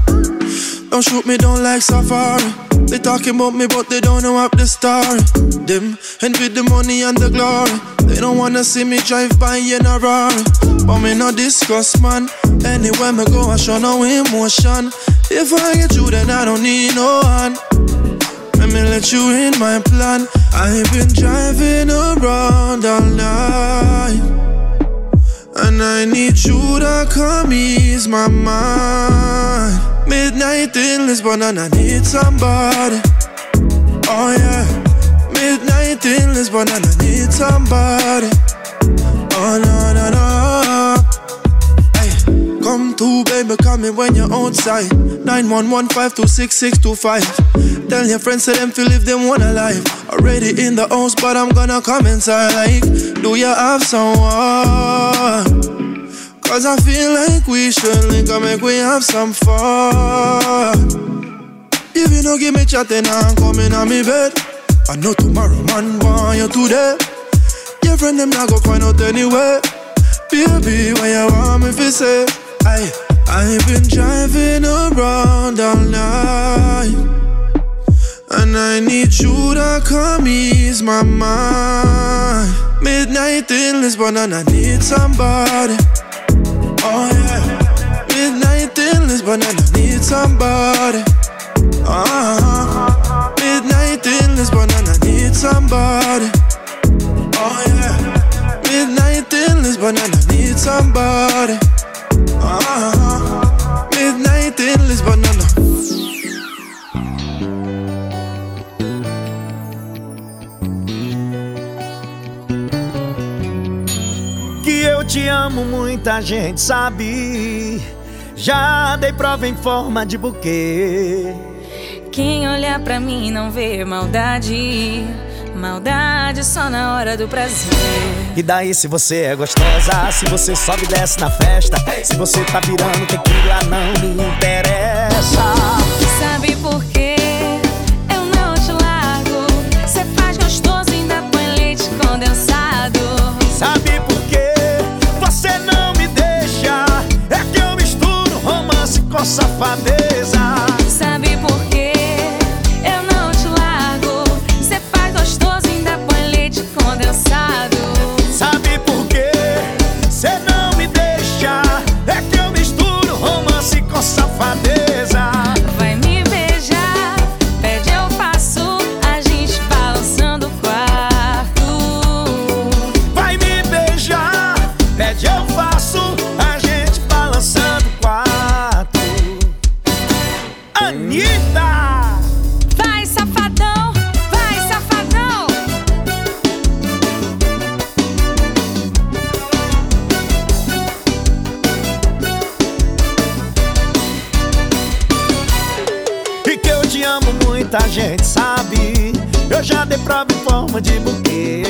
Don't shoot me down like safari. They talking about me, but they don't know up the story. Them envy the money and the glory. They don't wanna see me drive by in a Rari. But me no discuss, man. Anywhere me go, I show no emotion. If I get you, then I don't need no one. Let me let you in my plan. I've been driving around all night. And I need you to come ease my mind. Midnight in Lisbon, and I need somebody. Oh, yeah. Midnight in Lisbon, and I need somebody. Oh, no, no, no. Hey, come through, baby, call me when you're outside. 911-526-625. Tell your friends, say them feel if they one a life. Already in the house, but I'm gonna come inside. Like, do you have someone? Cause I feel like we should link up, make we have some fun. If you don't give me chatting, I'm coming on me bed. I know tomorrow, man, want you today. Your friend, them not go find out anyway. Baby, when you want me to say, I, I've been driving around all night. And I need you to come ease my mind. Midnight in Lisbon, and I need somebody. Oh yeah. Midnight in Lisbon, and I need somebody. Uh-huh. Midnight in Lisbon, and I need somebody. Oh yeah. Midnight in Lisbon, and I need somebody. Uh-huh. Midnight in Lisbon, and I eu te amo, muita gente sabe. Já dei prova em forma de buquê. Quem olhar pra mim não vê maldade. Maldade só na hora do prazer. E daí se você é gostosa, se você sobe e desce na festa, se você tá virando tequila não me interessa. Safadeza. Forma de buquê.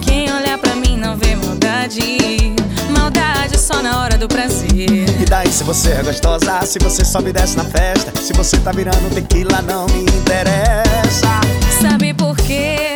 Quem olha pra mim não vê maldade. Maldade só na hora do prazer. E daí se você é gostosa, se você sobe e desce na festa, se você tá virando tequila, não me interessa. Sabe por quê?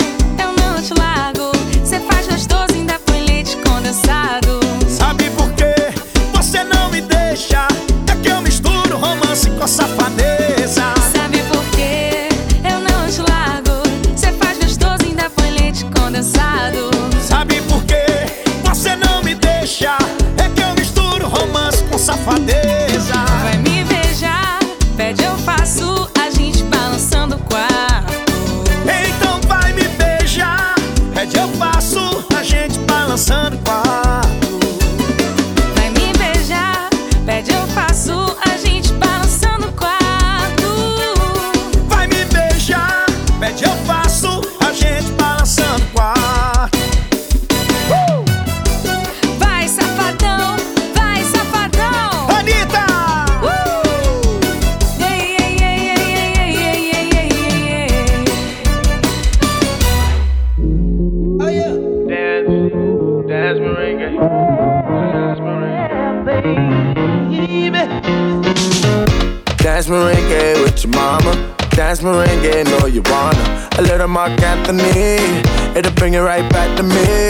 Anthony, it'll bring it right back to me.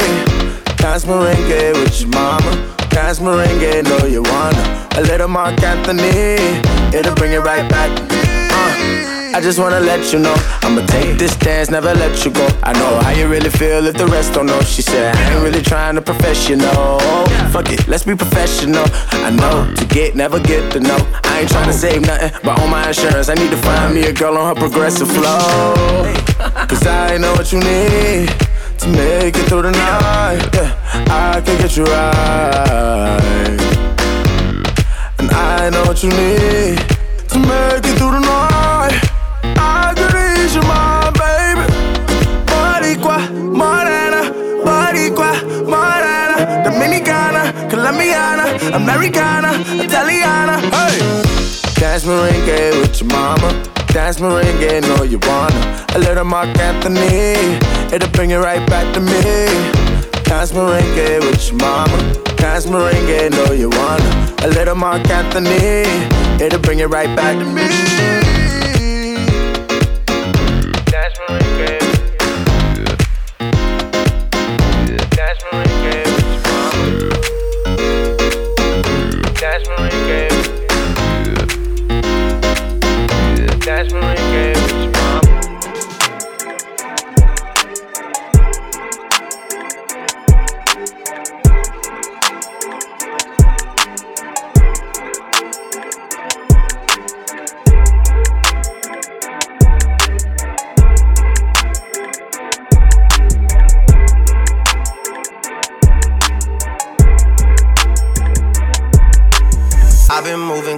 Dance merengue with your mama. Dance merengue, know you wanna. A little Marc Anthony, it'll bring it right back. Uh. I just wanna let you know I'ma take this dance, never let you go. I know how you really feel if the rest don't know. She said, I ain't really trying to professional. Fuck it, let's be professional. I know to get, never get to know. I ain't trying to save nothing, but on my insurance, I need to find me a girl on her progressive flow. Cause I know what you need to make it through the night. Yeah, I can get you right. And I know what you need to make it through the night. I could ease your mind, baby. Boricua, morena, Boricua, morena, Dominicana, Colombiana, Americana, Italiana. Hey, dance merengue with your mama. Dance merengue, know you wanna. A little Marc Anthony, it'll bring it right back to me. Dance merengue with your mama. Dance merengue, know you wanna. A little Marc Anthony, it'll bring it right back to me. Dance merengue.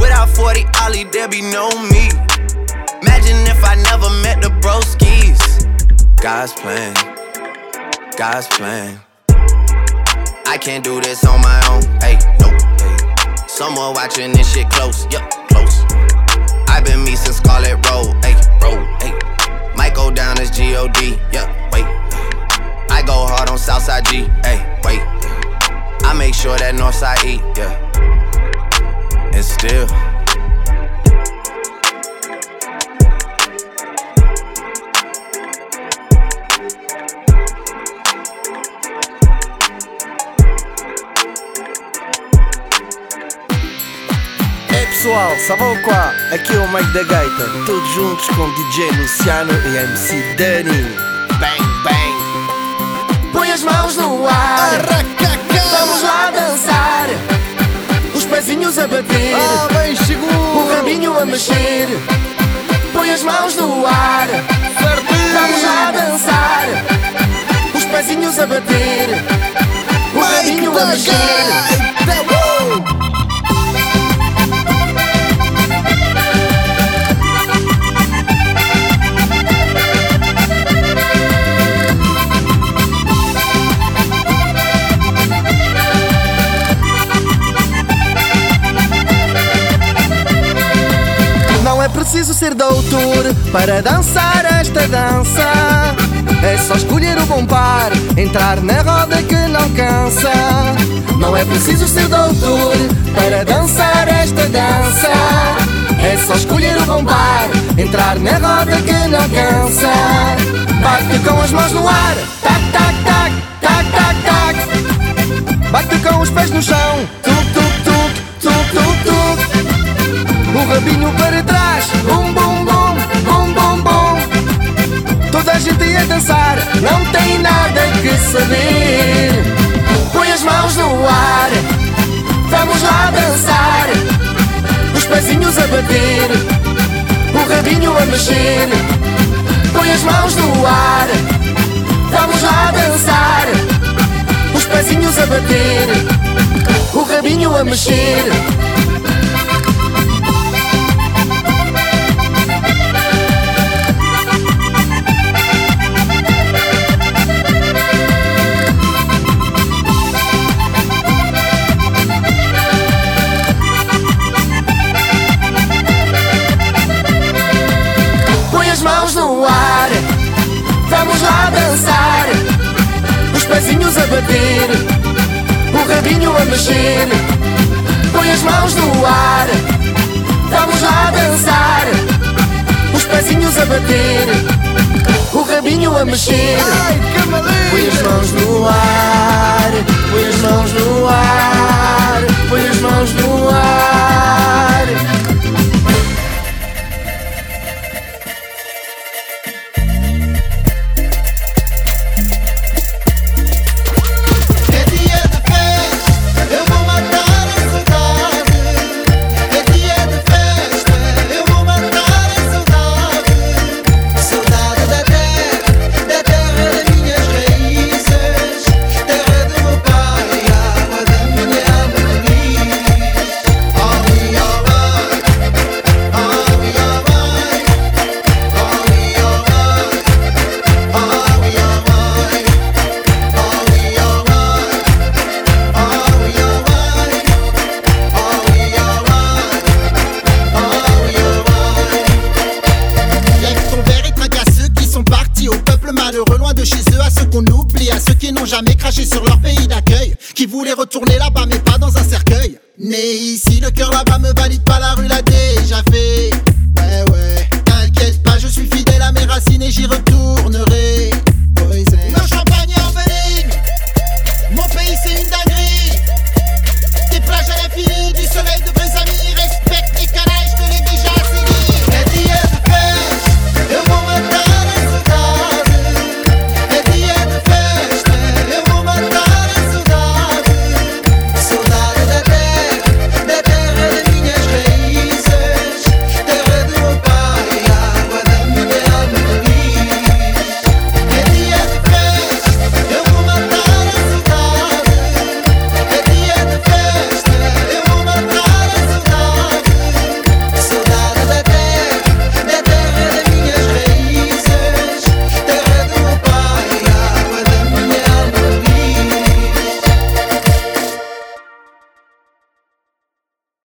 Without 40 Ollie, there be no me. Imagine if I never met the broskies. God's plan, God's plan. I can't do this on my own. Hey, nope. Hey. Someone watching this shit close. Yup, close. I've been me since Scarlett Road. Hey, road. Hey. Might go down as G-O-D. Yup, wait. I go hard on Southside G. Hey, wait. I make sure that Northside E. Yeah. And still. Pessoal, sabem qual? Aqui é o Mike da Gaita, todos juntos com DJ Luciano e MC Dani. Bang, bang. Põe as mãos no ar. Vamos pezinhos a bater. Ah, bem. O rabinho a mexer. Põe as mãos no ar. Vamos lá dançar. Os pezinhos a bater. O rabinho a mexer. Preciso ser doutor para dançar esta dança. É só escolher o bom par, entrar na roda que não cansa. Não é preciso ser doutor para dançar esta dança. É só escolher o bom par, entrar na roda que não cansa. Bate com as mãos no ar, tac, tac, tac, tac, tac, tac. Bate com os pés no chão, tuk, tuk, tuk, tuk, tuk, tuk. O rabinho para trás, bum bum bum, bum bum bum. Toda a gente a dançar, não tem nada que saber. Põe as mãos no ar, vamos lá dançar. Os pezinhos a bater, o rabinho a mexer. Põe as mãos no ar, vamos lá dançar. Os pezinhos a bater, o rabinho a mexer. Bater, o rabinho a mexer. Põe as mãos no ar, vamos lá dançar. Os pezinhos a bater, o rabinho a mexer. Põe as mãos no ar, põe as mãos no ar, põe as mãos no ar.